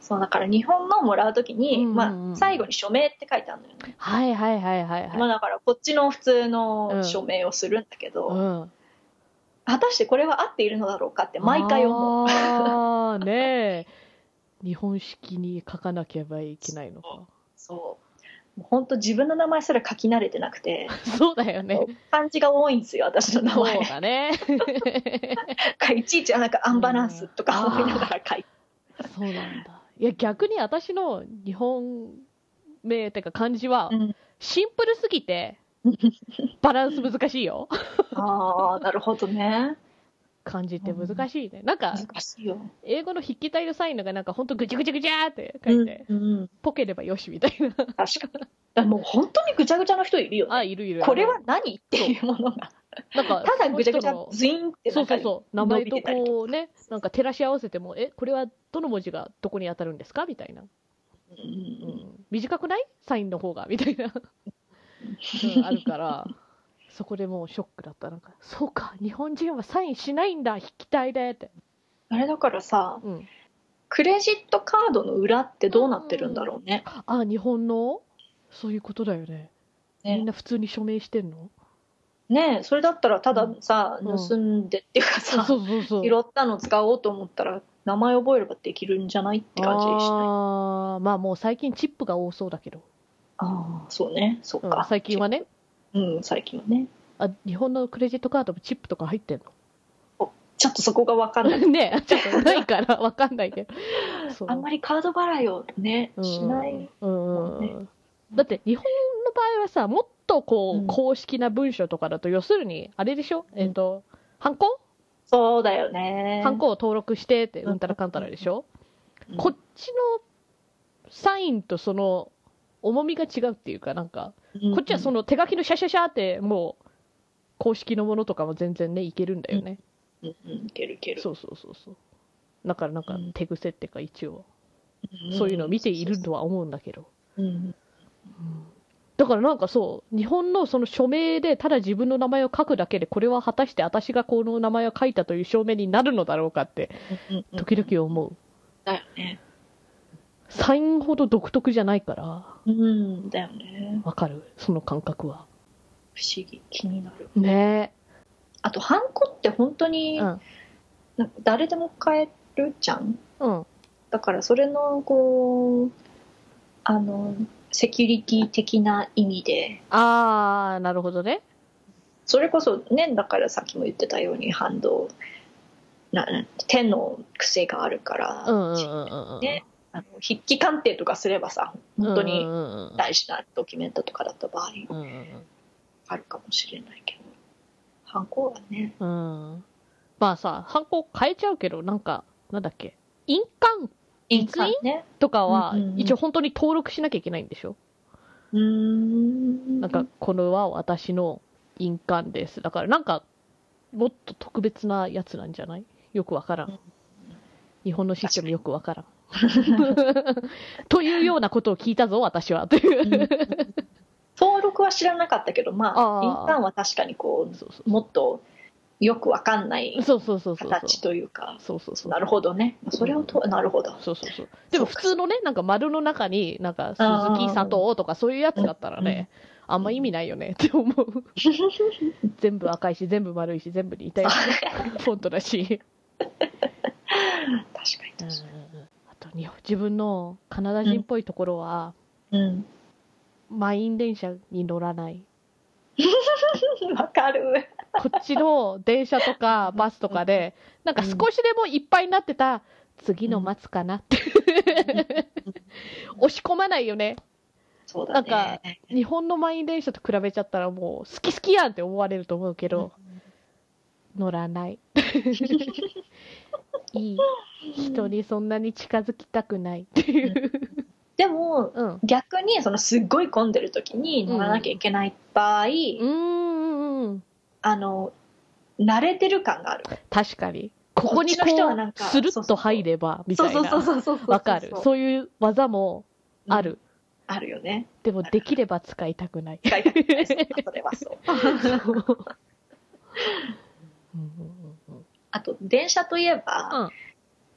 Speaker 2: そうだから日本のをもらうときに、うんうんまあ、最後に署名って書いてあるのよね。
Speaker 1: はいはいはいはい、はい。
Speaker 2: まあだからこっちの普通の署名をするんだけど、
Speaker 1: うん、
Speaker 2: 果たしてこれは合っているのだろうかって毎回思う。
Speaker 1: ああ、ねえ。日本式に書かなければいけないのか。
Speaker 2: そう本当自分の名前すら書き慣れてなくて。
Speaker 1: そうだよね。
Speaker 2: 漢字が多いんですよ、私の名前。
Speaker 1: そうだね。
Speaker 2: いちいちなんかアンバランスとか思いながら書いて。
Speaker 1: そうなんだ。いや、逆に私の日本名っていうか漢字は、シンプルすぎて、バランス難しいよ。
Speaker 2: ああ、なるほどね。
Speaker 1: 漢字って難しいね。なんか、
Speaker 2: 難しいよ。
Speaker 1: 英語の筆記体のサインのがなんかほんとぐちゃぐちゃぐちゃって書いて、
Speaker 2: うんうん、
Speaker 1: ポケればよしみたいな。確
Speaker 2: かに。もう本当にぐちゃぐちゃの人いるよね。
Speaker 1: あ、いるいる。
Speaker 2: これは何っていうものが。なんか、ただぐちゃぐちゃ、ズインって
Speaker 1: そうそうそう。名前とこうね、なんか照らし合わせても、え、これはどの文字がどこに当たるんですかみたいな。
Speaker 2: うん、
Speaker 1: 短くない？サインの方がみたいな、うん、あるから、そこでもうショックだった。なんか、そうか、日本人はサインしないんだ、筆記体でって。
Speaker 2: あれだからさ、
Speaker 1: うん、
Speaker 2: クレジットカードの裏ってどうなってるんだろうね。
Speaker 1: あ、日本の？そういうことだよね。ね。みんな普通に署名してんの？
Speaker 2: ねそれだったらたださ、うん、盗んでっていうかさ、
Speaker 1: そうそうそう。
Speaker 2: 拾ったの使おうと思ったら名前覚えればできるんじゃないって感じしない？
Speaker 1: ああまあもう最近チップが多そうだけど。
Speaker 2: ああそうね。そっか、
Speaker 1: うん、最近はね
Speaker 2: うん最近はね。
Speaker 1: あ日本のクレジットカードもチップとか入ってんの？
Speaker 2: ちょっとそこが分かんない。
Speaker 1: ねちょっとないから 分かんないけど。
Speaker 2: あんまりカード払いをね、しない、
Speaker 1: うん、ね、だって日本の場合はさもっとこう、うん、公式な文書とかだと要するにあれでしょ、えっ、ー、とハンコ
Speaker 2: そうだよね。
Speaker 1: ハンコを登録してって、うんたらかんたらでしょ、うん、こっちのサインとその重みが違うっていうか、なんか、こっちはその手書きのシャシャシャって、もう、公式のものとかも全然ね、いけるんだよね。
Speaker 2: うん、うん、いけるいける。
Speaker 1: そうそうそうそう。だからなんか、手癖っていうか、一応、そういうのを見ているとは思うんだけど。
Speaker 2: うん。
Speaker 1: だからなんかそう、日本のその署名でただ自分の名前を書くだけで、これは果たして私がこの名前を書いたという証明になるのだろうかって、時々思う。
Speaker 2: だよね。
Speaker 1: サインほど独特じゃないから。
Speaker 2: うん、だよね。
Speaker 1: わかる？その感覚は。
Speaker 2: 不思議。気になる。
Speaker 1: ね
Speaker 2: あと、ハンコって本当に、うん、誰でも買えるじゃん？
Speaker 1: うん。
Speaker 2: だからそれの、こう、あの、セキュリティ的な意味で。
Speaker 1: ああ、なるほどね。
Speaker 2: それこそね、だからさっきも言ってたように反動、な手の癖があるから、ね、あの筆記鑑定とかすればさ、本当に大事なドキュメントとかだった場合、あるかもしれないけど、ハンコはね。
Speaker 1: うん。まあさ、ハンコ変えちゃうけど、なんか、なんだっけ、印鑑？
Speaker 2: 印鑑ね。
Speaker 1: とかは、一応本当に登録しなきゃいけないんでしょ？
Speaker 2: うん。
Speaker 1: なんか、これは私の印鑑です。だからなんか、もっと特別なやつなんじゃない？よくわからん。日本のシステムよくわからん。というようなことを聞いたぞ、私は。という。
Speaker 2: 登録は知らなかったけど、まあ、印鑑は確かにこう、そうそうもっとよくわかんない
Speaker 1: そうそうそうそう
Speaker 2: 形というか、
Speaker 1: そうそうそう。
Speaker 2: なるほどね。それをと、なるほど。
Speaker 1: そうそうそう。でも普通のねなんか丸の中になんか鈴木佐藤とかそういうやつだったらね、あんま意味ないよねって思う。全部赤いし全部丸いし全部に似たような フォントだし。
Speaker 2: 確かに
Speaker 1: うん
Speaker 2: 確か
Speaker 1: あと日本自分のカナダ人っぽいところは、
Speaker 2: に。うん。
Speaker 1: 満員電車に乗らない
Speaker 2: わかる。
Speaker 1: こっちの電車とかバスとかでなんか少しでもいっぱいになってた次の待つかなって押し込まないよね
Speaker 2: そうだ
Speaker 1: なんか
Speaker 2: ね。
Speaker 1: 日本の満員電車と比べちゃったらもう好き好きやんって思われると思うけど、乗らない いい人にそんなに近づきたくないっていう。
Speaker 2: でも、
Speaker 1: うん。
Speaker 2: 逆にそのすっごい混んでる時に乗らなきゃいけない場合、
Speaker 1: うーんうん
Speaker 2: あの慣れてる感がある。
Speaker 1: 確かに。ここにこうスルッと入ればみたい
Speaker 2: そうそうそう
Speaker 1: なわかる。そういう技もある、
Speaker 2: あるよね。
Speaker 1: でもできれば使いたくない。
Speaker 2: 使いたくない。それはそう。
Speaker 1: うんうんうん
Speaker 2: あと電車といえば、
Speaker 1: うん。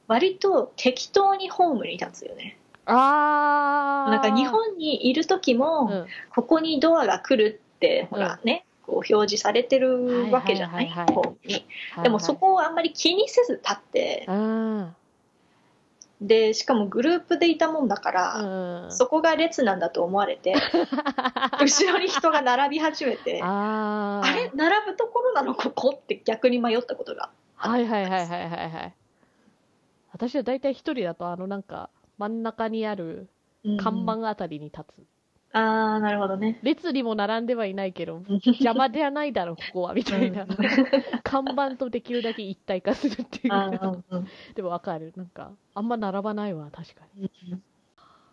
Speaker 2: 割と適当にホームに立つよね。
Speaker 1: あー。
Speaker 2: なんか日本にいる時も、
Speaker 1: うん。
Speaker 2: ここにドアが来るってほらね、こう表示されてるわけじゃない,、
Speaker 1: はいはい
Speaker 2: ホームに。でもそこをあんまり気にせず立って、
Speaker 1: あ
Speaker 2: でしかもグループでいたもんだから、そこが列なんだと思われて 後ろに人が並び始めてあれ並ぶところなのここって逆に迷ったことが
Speaker 1: はいはいはいはいはいはい。私は大体一人だとあのなんか真ん中にある看板あたりに立つ、
Speaker 2: ああなるほどね。
Speaker 1: 列にも並んではいないけど邪魔ではないだろうここはみたいな。看板とできるだけ一体化するっていう。
Speaker 2: うん
Speaker 1: でもわかる。なんかあんま並ばないわ確か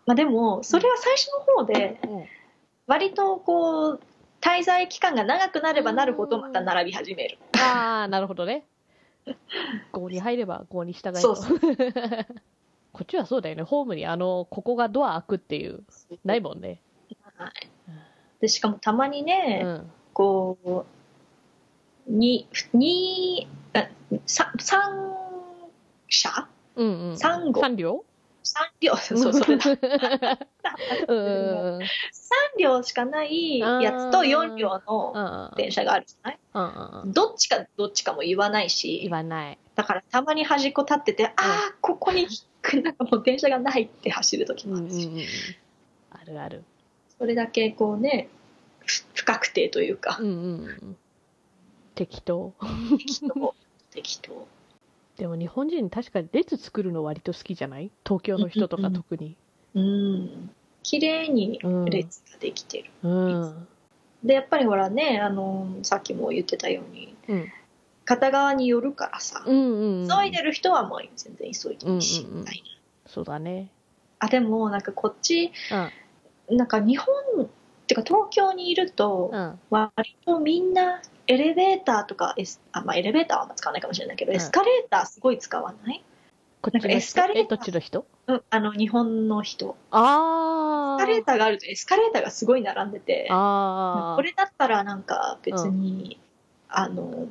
Speaker 2: まあでもそれは最初の方で
Speaker 1: に、うん。
Speaker 2: 割とこう滞在期間が長くなればなるほどまた並び始める。
Speaker 1: ああなるほどね 5に入れば5に従い
Speaker 2: そうそ
Speaker 1: こっちはそうだよね。ホームにあのここがドア開くっていうないもんね。
Speaker 2: はい。でしかもたまにね、
Speaker 1: うん。
Speaker 2: こうににあさ三社
Speaker 1: うんうん。
Speaker 2: 三号。
Speaker 1: 三両？
Speaker 2: 三両 そうそれだ。
Speaker 1: うん。うんうん
Speaker 2: 3両しかないやつと4両の
Speaker 1: うん。
Speaker 2: 電車があるじゃない？どっちかどっちかも言わないし。
Speaker 1: 言わない。
Speaker 2: だからたまに端っこ立ってて、ああここになんかもう電車がないって走る時
Speaker 1: うんうんうん。
Speaker 2: もあるし、
Speaker 1: ある。ある
Speaker 2: それだけこうねふ不確定というか。
Speaker 1: うんうんうん。適当。
Speaker 2: 適当。適当
Speaker 1: でも日本人確かに列作るの割と好きじゃない？東京の人とか特に。
Speaker 2: うん。綺麗に列ができてる、
Speaker 1: うん。
Speaker 2: でやっぱりほらねあのさっきも言ってたように
Speaker 1: うん。
Speaker 2: 片側によるからさ、
Speaker 1: うんうんうん。
Speaker 2: 急いでる人はもう全然急いでいいし、みたいな。
Speaker 1: そうだね。
Speaker 2: あでもなんかこっち
Speaker 1: うん。
Speaker 2: なんか日本ってか東京にいると
Speaker 1: うん。
Speaker 2: 割とみんなエレベーターとかエスあ、まあ、エレベーターはあんま使わないかもしれないけど、
Speaker 1: うん。
Speaker 2: エスカレーターすごい使わない、
Speaker 1: こっちの
Speaker 2: エスカレーター？
Speaker 1: えどっちの人？
Speaker 2: うん、あの日本の人。
Speaker 1: ああ
Speaker 2: エスカレーターがあるとエスカレーターがすごい並んでて。
Speaker 1: ああ
Speaker 2: これだったらなんか別に、あの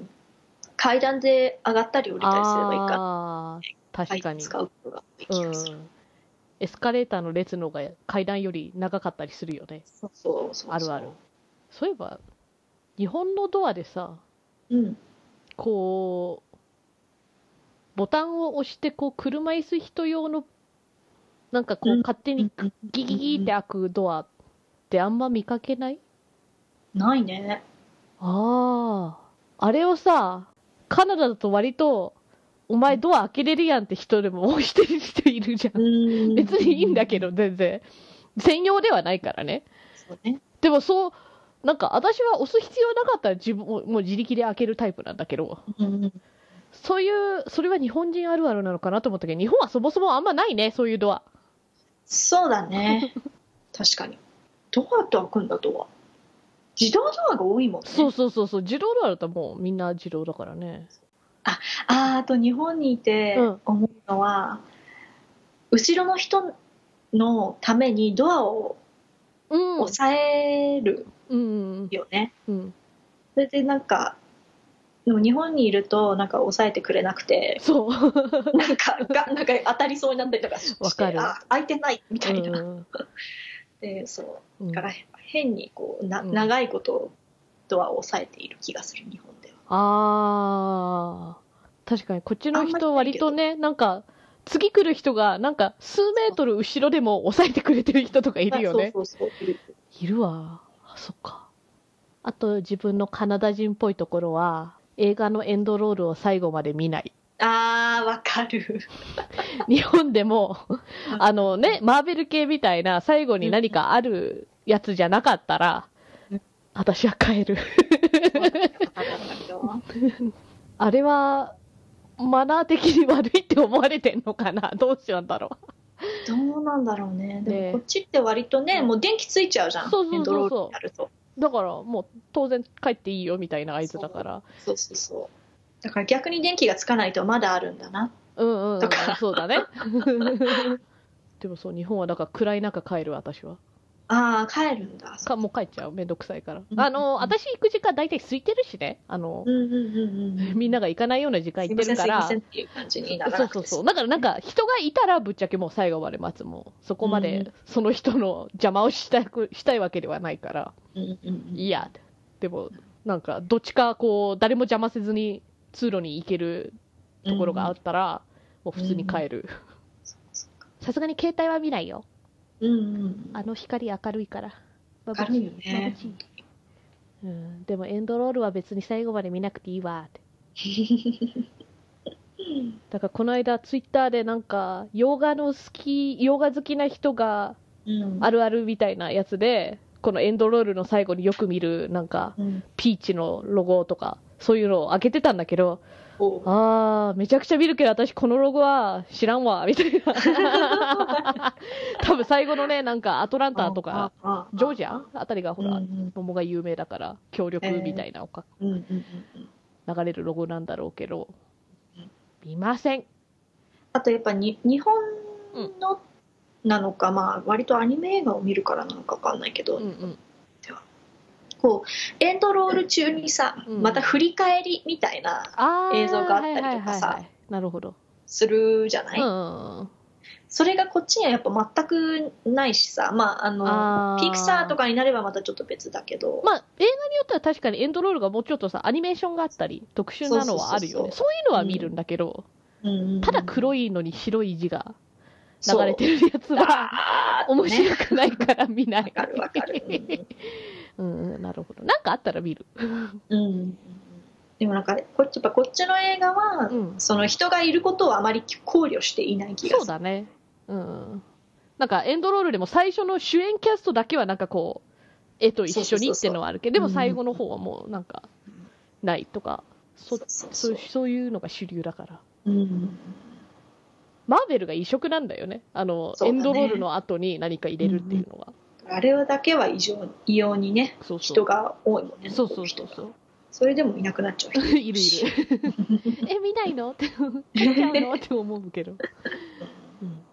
Speaker 2: 階段で上がったり降りたりすればいいか
Speaker 1: あー。確かに、
Speaker 2: 使うことが多い気がす。る、
Speaker 1: うん、エスカレーターの列の方が階段より長かったりするよね。
Speaker 2: そうそうそう。
Speaker 1: あるある。そういえば日本のドアでさ
Speaker 2: うん。
Speaker 1: こうボタンを押してこう車椅子人用のなんかこう
Speaker 2: うん。
Speaker 1: 勝手にギギギって開くドアってあんま見かけない？
Speaker 2: ないね。
Speaker 1: あああれをさカナダだと割とお前ドア開けれるやんって人でも押してる人いるじゃん。別にいいんだけど全然。専用ではないからね。
Speaker 2: そうね。
Speaker 1: でもそうなんか私は押す必要なかったら自分ももう自力で開けるタイプなんだけど。
Speaker 2: うん
Speaker 1: そういうそれは日本人あるあるなのかなと思ったけど日本はそもそもあんまないねそういうドア。
Speaker 2: そうだね。確かに。どうやって開くんだドア。自動ドアが多いもんね。
Speaker 1: そうそうそうそう。自動ドアだったらもうみんな自動だからね。
Speaker 2: あーあと日本にいて
Speaker 1: うん。
Speaker 2: 思うのは、後ろの人のためにドアを
Speaker 1: うん。
Speaker 2: 抑える。
Speaker 1: うん
Speaker 2: よね、
Speaker 1: うん。
Speaker 2: それでなんかでも日本にいるとなんか抑えてくれなくて
Speaker 1: そう。
Speaker 2: なんかがなんか当たりそうになったりとかして
Speaker 1: わかる。
Speaker 2: あ空いてないみたいな、
Speaker 1: うん
Speaker 2: でそう。
Speaker 1: うん。
Speaker 2: だから変にこうな、
Speaker 1: うん。
Speaker 2: 長いことドアを抑えている気がする日本では。
Speaker 1: あー。確かにこっちの人割とねなんか次来る人がなんか数メートル後ろでも抑えてくれてる人とかいるよね。
Speaker 2: いる
Speaker 1: いるわあそっか。あと自分のカナダ人っぽいところは映画のエンドロールを最後まで見ない。
Speaker 2: あーわかる。
Speaker 1: 日本でもあのねマーベル系みたいな最後に何かあるやつじゃなかったら
Speaker 2: うん。
Speaker 1: 私は帰る。あれはマナー的に悪いって思われてんのかな？どうしようんだろう
Speaker 2: どうなんだろうね。で
Speaker 1: ね
Speaker 2: もこっちって割とね、もう電気ついちゃうじゃん。
Speaker 1: そうそうそうそう。
Speaker 2: エンドロールになると。
Speaker 1: だからもう当然帰っていいよみたいな合図だから。
Speaker 2: そうそうそうだから逆に電気がつかないとまだあるんだな。
Speaker 1: うんうん、うんそうだね。でもそう日本はだから暗い中帰る私は
Speaker 2: ああ帰るんだ。
Speaker 1: かもう帰っちゃう。めんどくさいから。
Speaker 2: うん。
Speaker 1: あの私行く時間大体空いてるしね。あのみんなが行かないような時間行ってるから。そうそうそう。だからなんか人がいたらぶっちゃけもう最後まで待つもうそこま
Speaker 2: うん。
Speaker 1: でその人の邪魔をしたくしたいわけではないから。いいや。でもなんかどっちかこう誰も邪魔せずに通路に行けるところがあったら、もう普通に帰る。さすがに携帯は見ないよ
Speaker 2: うんうん。
Speaker 1: あの光明るいから。
Speaker 2: 明るいよね。
Speaker 1: うん、でもエンドロールは別に最後まで見なくていいわって。だからこの間ツイッターでなんか洋画の好き洋画好きな人が
Speaker 2: うん。
Speaker 1: あるあるみたいなやつでこのエンドロールの最後によく見るなんか
Speaker 2: うん。
Speaker 1: ピーチのロゴとかそういうのを開けてたんだけどあーめちゃくちゃ見るけど私このロゴは知らんわみたいな。多分最後のねなんかアトランタとか
Speaker 2: あああ。
Speaker 1: ジョージアあたりがほら、
Speaker 2: うんうん。
Speaker 1: 桃が有名だから協力みたいなおか。
Speaker 2: うんうんうんうん。
Speaker 1: 流れるロゴなんだろうけど
Speaker 2: うん。
Speaker 1: 見ません。
Speaker 2: あとやっぱに日本のなのか、まあ割とアニメ映画を見るからなのかわかんないけど、
Speaker 1: うんうん
Speaker 2: こうエンドロール中にさ、
Speaker 1: うん。
Speaker 2: また振り返りみたいな映像があったりとかさ
Speaker 1: なるほど、
Speaker 2: するじゃない、
Speaker 1: うん
Speaker 2: それがこっちにはやっぱ全くないしさまああのピクサーとかになればまたちょっと別だけど、
Speaker 1: まあ映画によっては確かにエンドロールがもうちょっとさアニメーションがあったり特殊なのはあるよね。
Speaker 2: そ
Speaker 1: そういうのは見るんだけど、ただ黒
Speaker 2: い
Speaker 1: いのに白い字が流れてるやつは面白くないから見ない。
Speaker 2: わかるわかる。
Speaker 1: うん、うん、なるほど。なんかあったら見る。
Speaker 2: うんうんでもなんかこっちやっぱこっちの映画は、
Speaker 1: うん
Speaker 2: その人がいることをあまり考慮していない気がする
Speaker 1: そうだね。うん。なんかエンドロールでも最初の主演キャストだけはなんかこう、絵と一緒にっていうのはあるけど、でも最後の方はもうなんか、ないとか、そ
Speaker 2: そうそう
Speaker 1: そうそういうのが主流だから。
Speaker 2: うん
Speaker 1: マーベルが異色なんだよね。あの、
Speaker 2: ね
Speaker 1: エンドロールの後に何か入れるっていうのは。
Speaker 2: あれはだけは異常異様にね人が多いもんね
Speaker 1: そうそうそうそう。
Speaker 2: それでもいなくなっちゃう人
Speaker 1: いるいる。え、見ないの？って、見ちゃうの？って思うけど。うん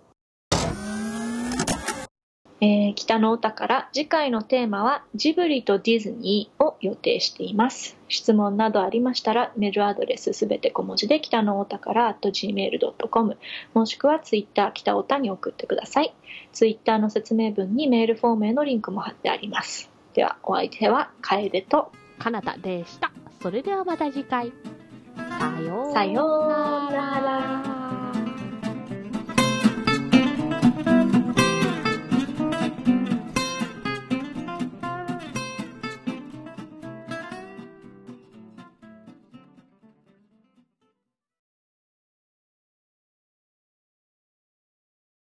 Speaker 2: えー北のお宝次回のテーマはジブリとディズニーを予定しています。質問などありましたらメールアドレスすべて小文字で北のお宝 gmail.com もしくはツイッター北おたに送ってください。ツイッターの説明文にメールフォームへのリンクも貼ってあります。ではお相手は楓と
Speaker 1: かなたでした。それではまた次回。さよう
Speaker 2: さようなら